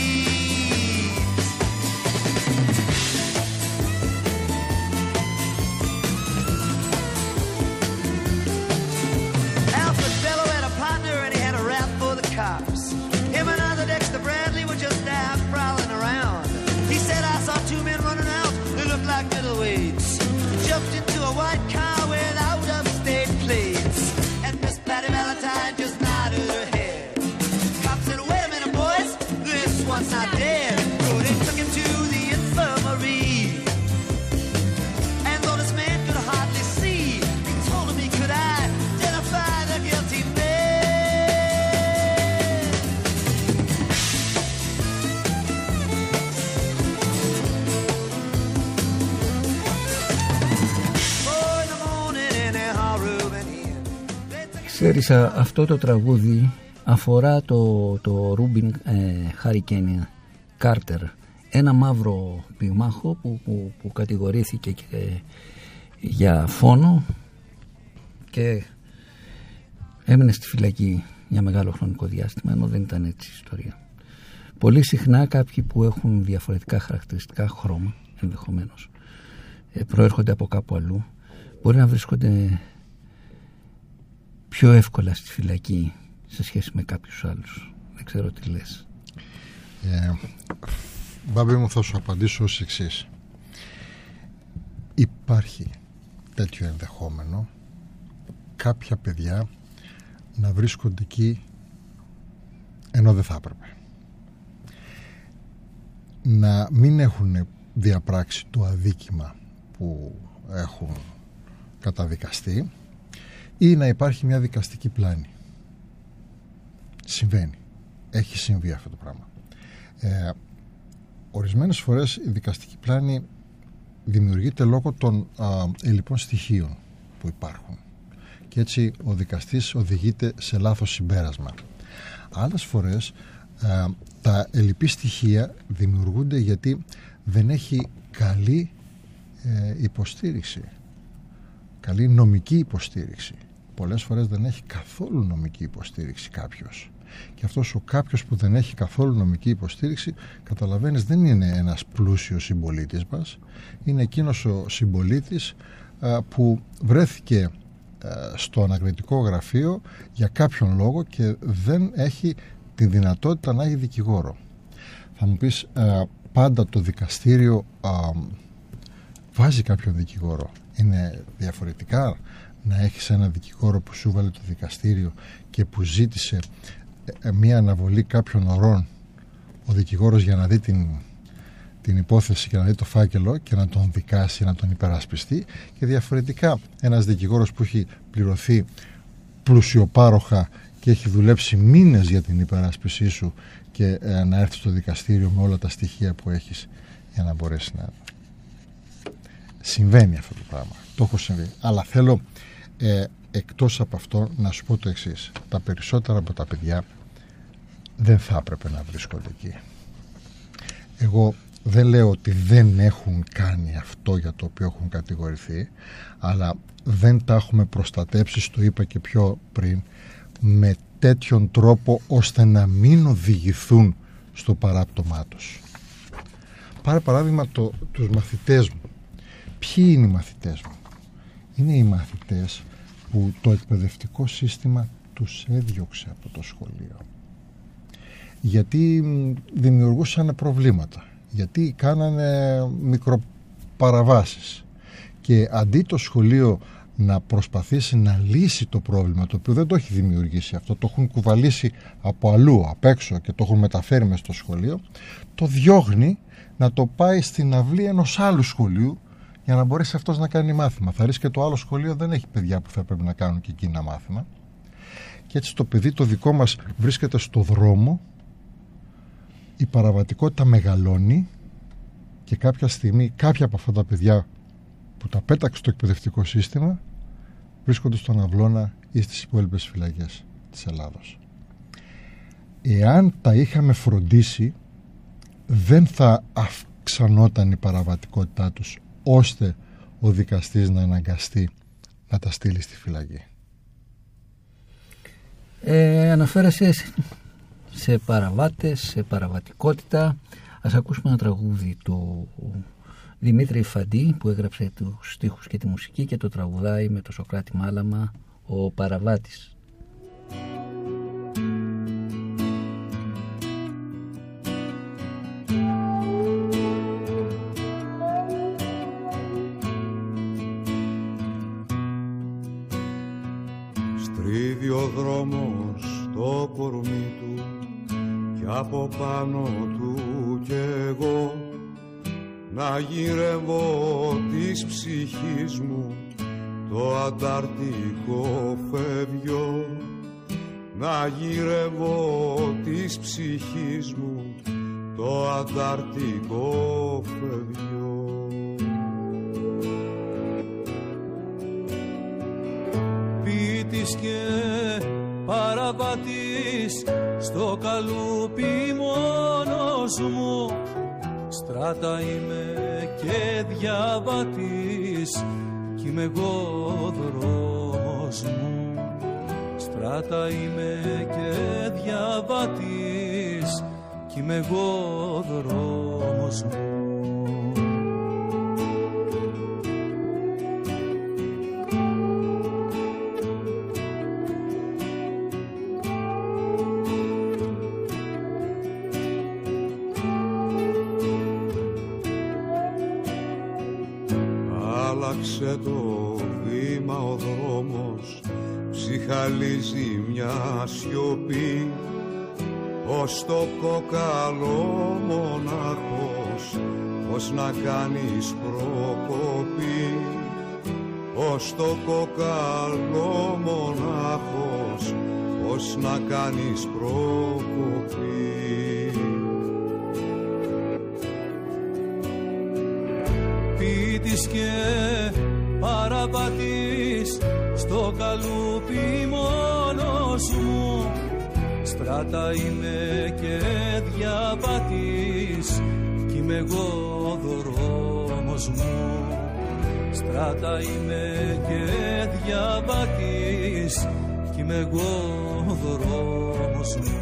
F: They took
A: Ξέρεις, α, αυτό το τραγούδι αφορά το, το Ρούμπιν ε, Χάρικεν Κάρτερ, ένα μαύρο πυγμάχο που, που, που κατηγορήθηκε και, ε, για φόνο και έμεινε στη φυλακή για μεγάλο χρονικό διάστημα, ενώ δεν ήταν έτσι η ιστορία. Πολύ συχνά κάποιοι που έχουν διαφορετικά χαρακτηριστικά χρώμα, ενδεχομένως, ε, προέρχονται από κάπου αλλού, μπορεί να βρίσκονται πιο εύκολα στη φυλακή σε σχέση με κάποιους άλλους. Δεν ξέρω τι λες.
D: Ε, Μπάμπη μου θα σου απαντήσω ως εξής. Υπάρχει τέτοιο ενδεχόμενο κάποια παιδιά να βρίσκονται εκεί ενώ δεν θα έπρεπε. Να μην έχουν διαπράξει το αδίκημα που έχουν καταδικαστεί ή να υπάρχει μια δικαστική πλάνη. Συμβαίνει. Έχει συμβεί αυτό το πράγμα. Ε, ορισμένες φορές η δικαστική πλάνη δημιουργείται λόγω των α, ελλειπών στοιχείων που υπάρχουν και έτσι ο δικαστής οδηγείται σε λάθος συμπέρασμα. Άλλες φορές α, τα ελλειπή στοιχεία δημιουργούνται γιατί δεν έχει καλή ε, υποστήριξη καλή νομική υποστήριξη πολλές φορές δεν έχει καθόλου νομική υποστήριξη κάποιος Και αυτός ο κάποιος που δεν έχει καθόλου νομική υποστήριξη, καταλαβαίνεις δεν είναι ένας πλούσιος συμπολίτης μας, είναι εκείνος ο συμπολίτης που βρέθηκε στο ανακριτικό γραφείο για κάποιον λόγο και δεν έχει τη δυνατότητα να έχει δικηγόρο. Θα μου πεις πάντα το δικαστήριο βάζει κάποιον δικηγόρο. Είναι διαφορετικά να έχεις ένα δικηγόρο που σου βάλε το δικαστήριο και που ζήτησε ε, ε, μία αναβολή κάποιων ωρών ο δικηγόρος για να δει την, την υπόθεση και να δει το φάκελο και να τον δικάσει, να τον υπερασπιστεί και διαφορετικά ένας δικηγόρος που έχει πληρωθεί πλουσιοπάροχα και έχει δουλέψει μήνες για την υπεράσπισή σου και ε, να έρθει στο δικαστήριο με όλα τα στοιχεία που έχεις για να μπορέσει να... Συμβαίνει αυτό το πράγμα. Το έχω συμβεί. Αλλά θέλω ε, εκτός από αυτό να σου πω το εξής. Τα περισσότερα από τα παιδιά δεν θα έπρεπε να βρίσκονται εκεί. Εγώ δεν λέω ότι δεν έχουν κάνει αυτό για το οποίο έχουν κατηγορηθεί αλλά δεν τα έχουμε προστατέψει, στο είπα και πιο πριν με τέτοιον τρόπο ώστε να μην οδηγηθούν στο παράπτωμά τους. Πάρε παράδειγμα το, τους μαθητές μου. Ποιοι είναι οι μαθητές μου; Είναι οι μαθητές που το εκπαιδευτικό σύστημα τους έδιωξε από το σχολείο. Γιατί δημιουργούσαν προβλήματα. Γιατί κάνανε μικροπαραβάσεις. Και αντί το σχολείο να προσπαθήσει να λύσει το πρόβλημα το οποίο δεν το έχει δημιουργήσει αυτό το έχουν κουβαλήσει από αλλού απ' έξω και το έχουν μεταφέρει μέσα στο σχολείο το διώγνει να το πάει στην αυλή ενός άλλου σχολείου για να μπορέσει αυτός να κάνει μάθημα θα ρίξει και το άλλο σχολείο δεν έχει παιδιά που θα πρέπει να κάνουν και εκεί ένα μάθημα και έτσι το παιδί το δικό μας βρίσκεται στο δρόμο η παραβατικότητα μεγαλώνει και κάποια στιγμή κάποια από αυτά τα παιδιά που τα πέταξε το εκπαιδευτικό σύστημα βρίσκονται στον Αυλώνα ή στις υπόλοιπες φυλακές της Ελλάδος. Εάν τα είχαμε φροντίσει δεν θα αυξανόταν η παραβατικότητά τους ώστε ο δικαστής να αναγκαστεί να τα στείλει στη φυλακή.
A: Ε, αναφέρεσαι σε παραβάτες, σε παραβατικότητα. Ας ακούσουμε ένα τραγούδι του Δημήτρη Φαντή που έγραψε τους στίχους και τη μουσική και το τραγουδάει με το Σοκράτη Μάλαμα ο Παραβάτης.
H: Το ανταρτικό φεύγιο Πίτης και παραβατής στο καλούπι μόνος μου. Στράτα είμαι και διαβατής κι είμαι εγώ δρόμος μου. Στράτα είμαι και διαβατής κι είμαι εγώ δρόμος ως το κοκαλό μονάχος πως να κάνεις προκοπή. Ως το κοκαλό μονάχος πως να κάνεις προκοπή. Πίτης και παραβατής στο καλούπι στράτα είμαι και διαβατής κι είμαι εγώ δρόμος μου. Στράτα είμαι και διαβατής κι είμαι εγώ ο δρόμος μου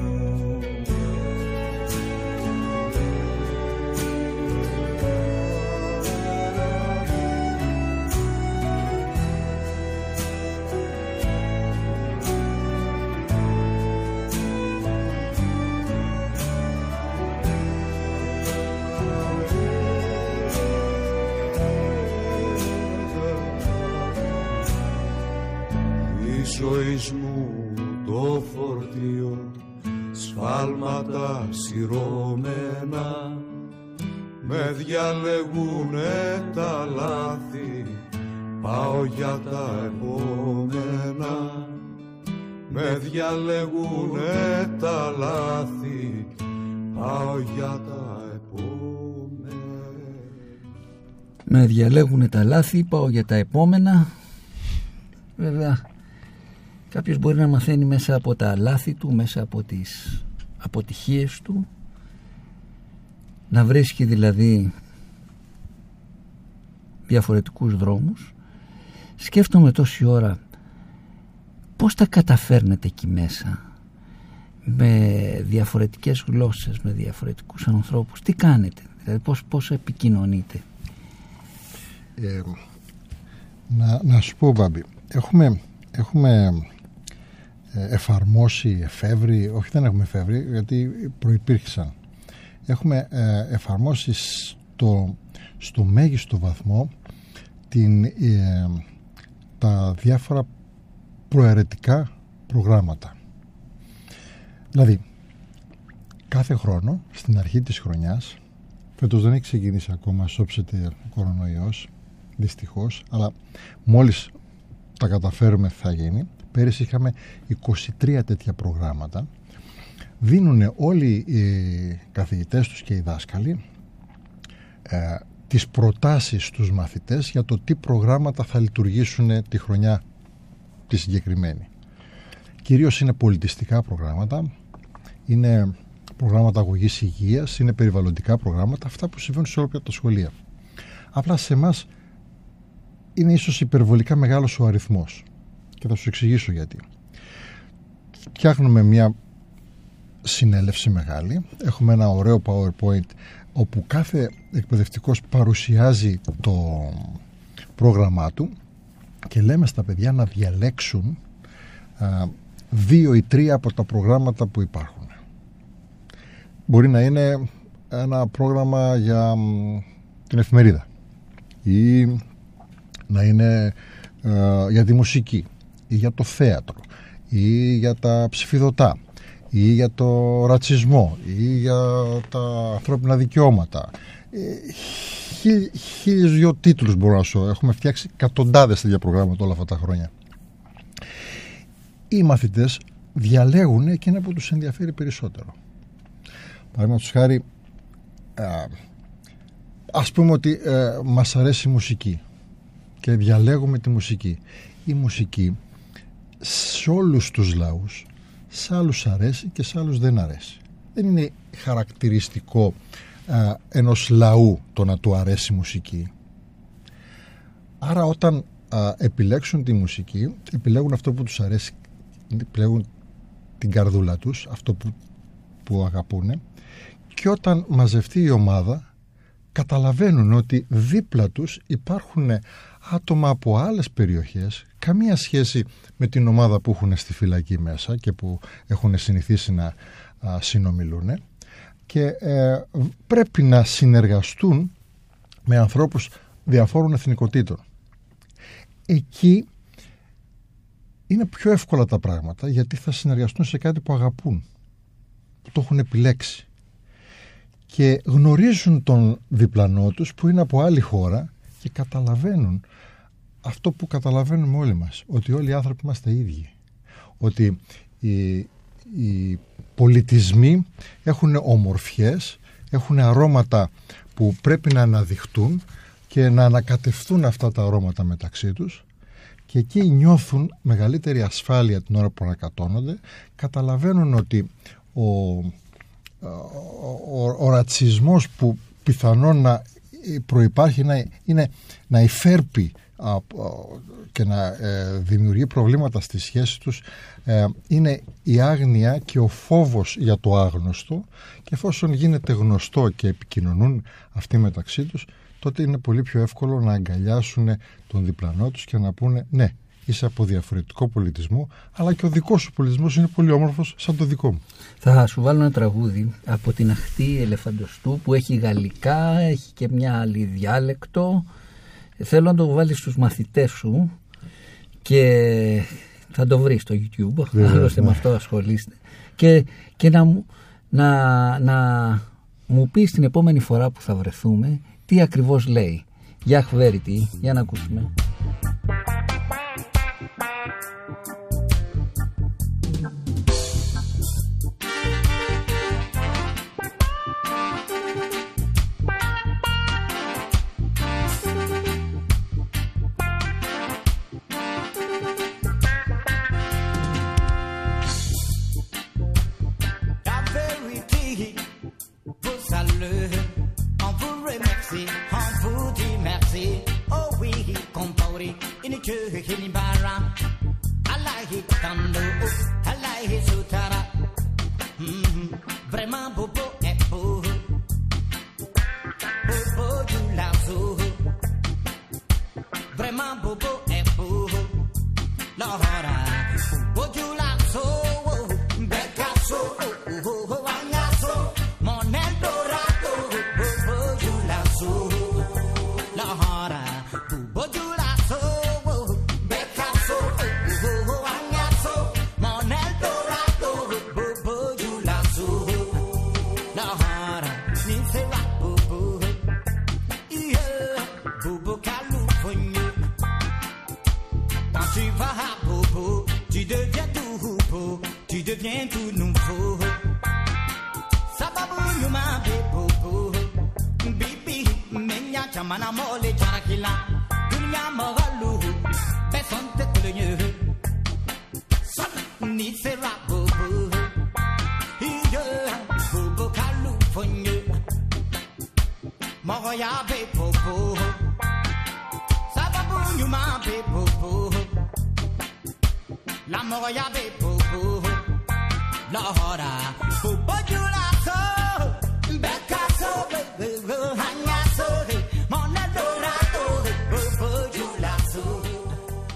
H: σφάλματα σειρώμενα. Με διαλεγούνε τα λάθη πάω για τα επόμενα. Με διαλεγούνε τα λάθη πάω για τα επόμενα.
A: Με διαλέγουν τα λάθη, πάω για τα επόμενα. Βέβαια, κάποιος μπορεί να μαθαίνει μέσα από τα λάθη του, μέσα από τις αποτυχίες του, να βρίσκει δηλαδή διαφορετικούς δρόμους. Σκέφτομαι τόση ώρα πώς τα καταφέρνετε εκεί μέσα με διαφορετικές γλώσσες, με διαφορετικούς ανθρώπους. Τι κάνετε, δηλαδή πώς, πώς επικοινωνείτε.
D: Ε, να, να σου πω Μπάμπη έχουμε, έχουμε ε, εφαρμόσει εφεύρει όχι δεν έχουμε εφεύρει γιατί προϋπήρχαν έχουμε ε, εφαρμόσει στο, στο μέγιστο βαθμό την, ε, τα διάφορα προαιρετικά προγράμματα. Δηλαδή κάθε χρόνο στην αρχή της χρονιάς φέτος δεν έχει ξεκινήσει ακόμα σώψεται ο κορονοϊός δυστυχώς αλλά μόλις τα καταφέρουμε θα γίνει πέρυσι είχαμε 23 τέτοια προγράμματα. Δίνουν όλοι οι καθηγητές τους και οι δάσκαλοι ε, τις προτάσεις στους μαθητές για το τι προγράμματα θα λειτουργήσουν τη χρονιά τη συγκεκριμένη. Κυρίως είναι πολιτιστικά προγράμματα είναι προγράμματα αγωγής υγείας είναι περιβαλλοντικά προγράμματα αυτά που συμβαίνουν σε όλα τα σχολεία. Απλά σε εμάς είναι ίσως υπερβολικά μεγάλος ο αριθμός και θα σου εξηγήσω γιατί. Φτιάχνουμε μια συνέλευση μεγάλη, έχουμε ένα ωραίο PowerPoint όπου κάθε εκπαιδευτικός παρουσιάζει το πρόγραμμά του και λέμε στα παιδιά να διαλέξουν α, δύο ή τρία από τα προγράμματα που υπάρχουν. Μπορεί να είναι ένα πρόγραμμα για την εφημερίδα ή να είναι ε, για τη μουσική ή για το θέατρο ή για τα ψηφιδωτά ή για το ρατσισμό ή για τα ανθρώπινα δικαιώματα. Ε, χίλιους δυο τίτλους μπορώ να σου έχουμε φτιάξει εκατοντάδες τέτοια προγράμματα όλα αυτά τα χρόνια. Οι μαθητές διαλέγουν εκείνα που τους ενδιαφέρει περισσότερο. Παραδείγματος χάρη α, ας πούμε ότι ε, μας αρέσει η μουσική και διαλέγουμε τη μουσική. Η μουσική σε όλους τους λαούς σε άλλους αρέσει και σε άλλους δεν αρέσει. Δεν είναι χαρακτηριστικό α, ενός λαού το να του αρέσει η μουσική. Άρα όταν α, επιλέξουν τη μουσική επιλέγουν αυτό που τους αρέσει επιλέγουν την καρδούλα τους αυτό που, που αγαπούν και όταν μαζευτεί η ομάδα καταλαβαίνουν ότι δίπλα τους υπάρχουν άτομα από άλλες περιοχές καμία σχέση με την ομάδα που έχουν στη φυλακή μέσα και που έχουν συνηθίσει να συνομιλούν και ε, πρέπει να συνεργαστούν με ανθρώπους διαφόρων εθνικοτήτων. Εκεί είναι πιο εύκολα τα πράγματα γιατί θα συνεργαστούν σε κάτι που αγαπούν, που το έχουν επιλέξει. Και γνωρίζουν τον διπλανό τους που είναι από άλλη χώρα και καταλαβαίνουν αυτό που καταλαβαίνουμε όλοι μας ότι όλοι οι άνθρωποι είμαστε ίδιοι. Ότι οι, οι πολιτισμοί έχουν ομορφιές έχουν αρώματα που πρέπει να αναδειχτούν και να ανακατευθούν αυτά τα αρώματα μεταξύ τους και εκεί νιώθουν μεγαλύτερη ασφάλεια την ώρα που ανακατώνονται. Καταλαβαίνουν ότι ο, ο, ο, ο ρατσισμός που πιθανόν να προϋπάρχει να, είναι, να υφέρπει α, α, και να ε, δημιουργεί προβλήματα στη σχέση τους ε, είναι η άγνοια και ο φόβος για το άγνωστο και εφόσον γίνεται γνωστό και επικοινωνούν αυτοί μεταξύ τους τότε είναι πολύ πιο εύκολο να αγκαλιάσουν τον διπλανό τους και να πούνε ναι είσαι από διαφορετικό πολιτισμό αλλά και ο δικός σου πολιτισμός είναι πολύ όμορφος σαν το δικό μου.
I: Θα σου βάλω ένα τραγούδι από την αχτή ελεφαντοστού που έχει γαλλικά, έχει και μια άλλη διάλεκτο. Θέλω να το βάλεις στους μαθητές σου και θα το βρεις στο YouTube,
D: Βεβαίως,
I: άλλωστε
D: ναι.
I: με αυτό ασχολείστε. Και, και να, μου- να, να μου πεις την επόμενη φορά που θα βρεθούμε τι ακριβώς λέει. Για χβέριτη, για να ακούσουμε.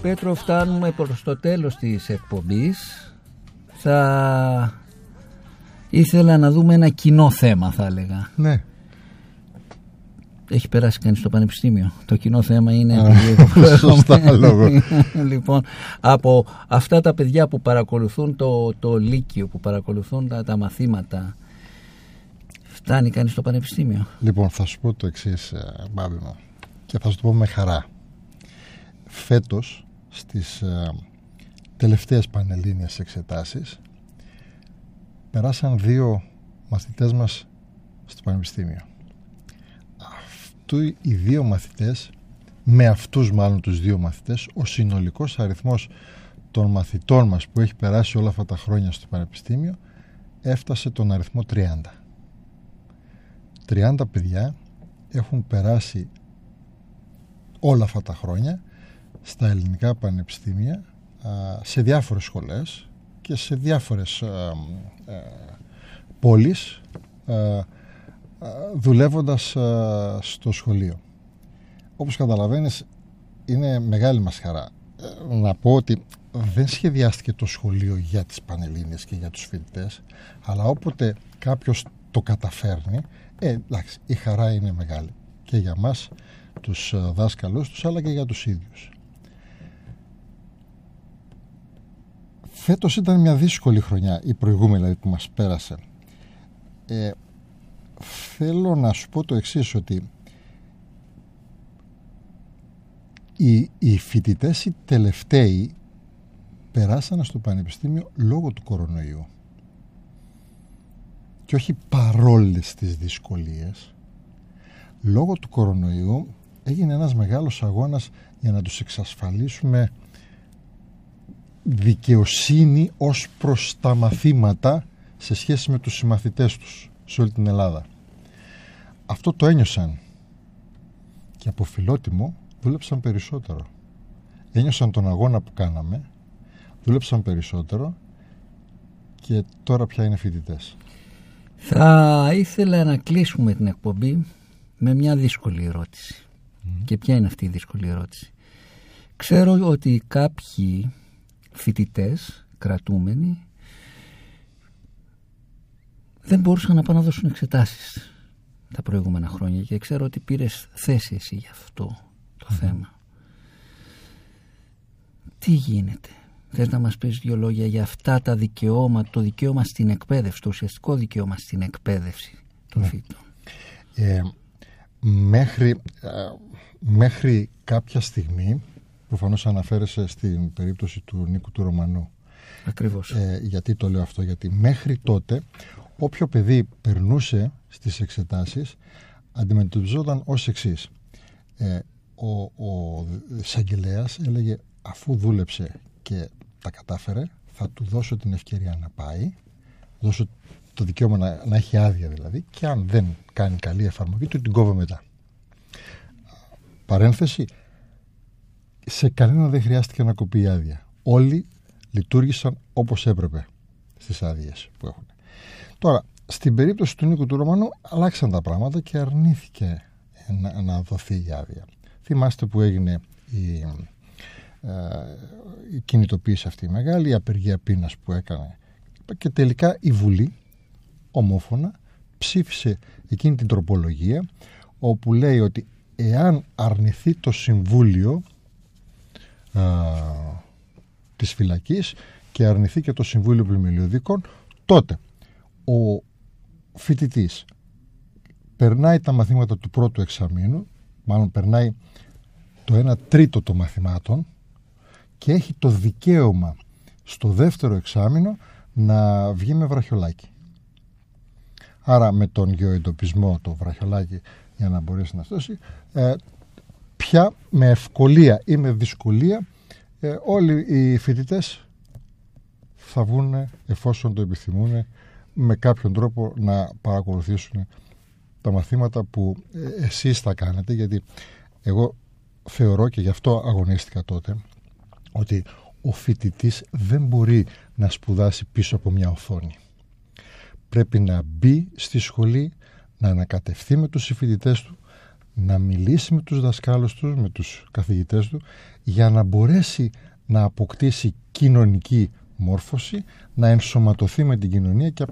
I: Πέτρο Φτάνουμε προς το τέλος της εκπομπής. Θα ήθελα να δούμε ένα κοινό θέμα, θα έλεγα.
D: Ναι.
I: Έχει περάσει κανείς στο πανεπιστήμιο. Το κοινό θέμα είναι...
D: Α,
I: επειδή εγώ προέρχομαι.
D: σωστά, λόγος.
I: λοιπόν, από αυτά τα παιδιά που παρακολουθούν το, το Λύκειο, που παρακολουθούν τα, τα μαθήματα, φτάνει κανείς στο πανεπιστήμιο;
D: Λοιπόν, θα σου πω το εξής, Μπάμπη μου, και θα σου το πω με χαρά. Φέτος, στις ε, τελευταίες πανελλήνιες εξετάσεις, περάσαν δύο μαθητές μας στο πανεπιστήμιο. Αυτού οι δύο μαθητές, με αυτούς μάλλον τους δύο μαθητές, ο συνολικός αριθμός των μαθητών μας που έχει περάσει όλα αυτά τα χρόνια στο πανεπιστήμιο έφτασε τον αριθμό 30. 30 παιδιά έχουν περάσει όλα αυτά τα χρόνια στα ελληνικά πανεπιστήμια α, σε διάφορες σχολές και σε διάφορες α, α, πόλεις α, α, δουλεύοντας α, στο σχολείο. Όπως καταλαβαίνεις είναι μεγάλη μας χαρά. Ε, να πω ότι δεν σχεδιάστηκε το σχολείο για τις Πανελλήνιες και για τους φοιτητές αλλά όποτε κάποιος το καταφέρνει ε, εντάξει, η χαρά είναι μεγάλη και για μας τους ε, δάσκαλους τους αλλά και για τους ίδιους. Φέτος ήταν μια δύσκολη χρονιά, η προηγούμενη δηλαδή που μας πέρασε. Ε, θέλω να σου πω το εξής ότι οι, οι φοιτητές οι τελευταίοι περάσανε στο πανεπιστήμιο λόγω του κορονοϊού και όχι παρόλες τις δυσκολίες λόγω του κορονοϊού έγινε ένας μεγάλος αγώνας για να τους εξασφαλίσουμε δικαιοσύνη ως προς τα μαθήματα σε σχέση με τους συμμαθητές τους σε όλη την Ελλάδα. Αυτό το ένιωσαν και από φιλότιμο δούλεψαν περισσότερο. Ένιωσαν τον αγώνα που κάναμε, δούλεψαν περισσότερο και τώρα πια είναι φοιτητές.
A: Θα ήθελα να κλείσουμε την εκπομπή με μια δύσκολη ερώτηση. Και ποια είναι αυτή η δύσκολη ερώτηση; Ξέρω ότι κάποιοι φοιτητές, κρατούμενοι, δεν μπορούσαν να πάνε να δώσουν εξετάσεις τα προηγούμενα χρόνια και ξέρω ότι πήρες θέση εσύ για αυτό το θέμα. Τι γίνεται; Θες να μας πεις δύο λόγια για αυτά τα δικαιώματα, το δικαίωμα στην εκπαίδευση, το ουσιαστικό δικαίωμα στην εκπαίδευση των φοιτητών;
D: Ε, μέχρι, ε, μέχρι κάποια στιγμή, προφανώς αναφέρεσαι στην περίπτωση του Νίκου του Ρωμανού,
A: Ακριβώς.
D: Ε, γιατί το λέω αυτό, γιατί μέχρι τότε όποιο παιδί περνούσε στις εξετάσεις αντιμετωπιζόταν ως εξής. Ε, ο, ο εισαγγελέας έλεγε αφού δούλεψε και τα κατάφερε θα του δώσω την ευκαιρία να πάει δώσω το δικαίωμα να, να έχει άδεια δηλαδή και αν δεν κάνει καλή εφαρμογή του την κόβω μετά. Παρένθεση σε κανένα δεν χρειάστηκε να κοπεί η άδεια. Όλοι λειτουργήσαν όπως έπρεπε στις άδειες που έχουν. Τώρα, στην περίπτωση του Νίκου του Ρωμανού αλλάξαν τα πράγματα και αρνήθηκε να, να δοθεί η άδεια. Θυμάστε που έγινε η, ε, η κινητοποίηση αυτή η μεγάλη, η απεργία πείνας που έκανε και τελικά η Βουλή ομόφωνα ψήφισε εκείνη την τροπολογία όπου λέει ότι εάν αρνηθεί το Συμβούλιο α, της φυλακής και αρνηθεί και το Συμβούλιο Πλημελιωδικών τότε ο φοιτητής περνάει τα μαθήματα του πρώτου εξαμήνου μάλλον περνάει το 1 τρίτο των μαθημάτων και έχει το δικαίωμα στο δεύτερο εξάμεινο να βγει με βραχιολάκι. Άρα με τον γεωεντοπισμό το βραχιολάκι για να μπορέσει να στώσει ε, πια με ευκολία ή με δυσκολία ε, όλοι οι φοιτητές θα βγουν εφόσον το επιθυμούν με κάποιον τρόπο να παρακολουθήσουν τα μαθήματα που ε, εσείς θα κάνετε γιατί εγώ θεωρώ και γι' αυτό αγωνίστηκα τότε ότι ο φοιτητής δεν μπορεί να σπουδάσει πίσω από μια οθόνη. Πρέπει να μπει στη σχολή, να ανακατευθεί με τους συμφοιτητές του, να μιλήσει με τους δασκάλους τους, με τους καθηγητές του, για να μπορέσει να αποκτήσει κοινωνική μόρφωση, να ενσωματωθεί με την κοινωνία και,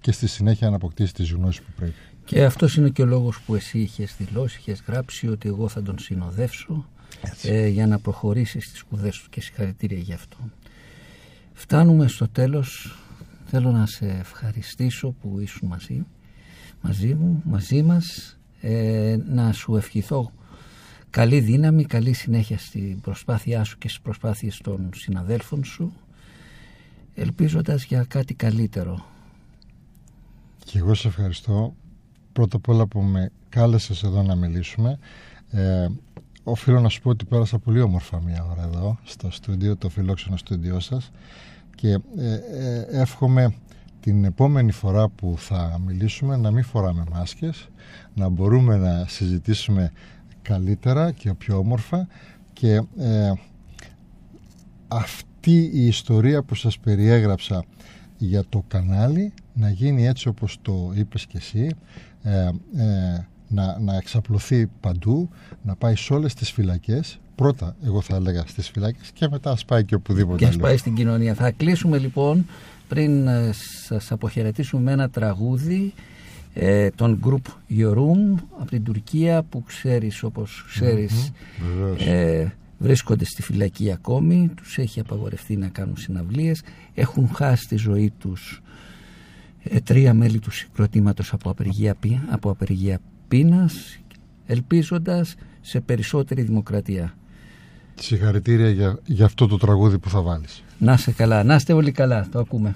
D: και στη συνέχεια να αποκτήσει τις γνώσεις που πρέπει.
A: Και αυτός είναι και ο λόγος που εσύ είχες δηλώσει, είχες γράψει ότι εγώ θα τον συνοδεύσω ε, για να προχωρήσει στις σπουδές του και συγχαρητήρια γι' αυτό. Φτάνουμε στο τέλος. Θέλω να σε ευχαριστήσω που ήσουν μαζί, μαζί μου, μαζί μας. Ε, να σου ευχηθώ καλή δύναμη, καλή συνέχεια στην προσπάθειά σου και στις προσπάθειες των συναδέλφων σου ελπίζοντας για κάτι καλύτερο.
D: Και εγώ σε ευχαριστώ πρώτα απ' όλα που με κάλεσες εδώ να μιλήσουμε. Ε, οφείλω να σου πω ότι πέρασα πολύ όμορφα μια ώρα εδώ στο στούντιο, το φιλόξενο στούντιό σας και ε, ε, εύχομαι την επόμενη φορά που θα μιλήσουμε να μην φοράμε μάσκες, να μπορούμε να συζητήσουμε καλύτερα και πιο όμορφα και ε, αυτή η ιστορία που σας περιέγραψα για το κανάλι να γίνει έτσι όπως το είπες και εσύ ε, ε, να, να εξαπλωθεί παντού να πάει σε όλες τις φυλακές πρώτα εγώ θα έλεγα στις φυλακές και μετά ας πάει και οπουδήποτε
A: Και ας
D: αλλού.
A: πάει στην κοινωνία. Θα κλείσουμε λοιπόν πριν ε, σας αποχαιρετήσουμε με ένα τραγούδι ε, των Group Your Room από την Τουρκία που ξέρεις όπως ξέρεις
D: Βεβαίως.
A: ε, βρίσκονται στη φυλακή ακόμη τους έχει απαγορευτεί να κάνουν συναυλίες έχουν χάσει τη ζωή τους ε, τρία μέλη του συγκροτήματος από απεργία, πεί- από απεργία πείνας ελπίζοντας σε περισσότερη δημοκρατία
D: Συγχαρητήρια για, για αυτό το τραγούδι που θα βάλεις.
A: Να είστε καλά, να είστε όλοι καλά, το ακούμε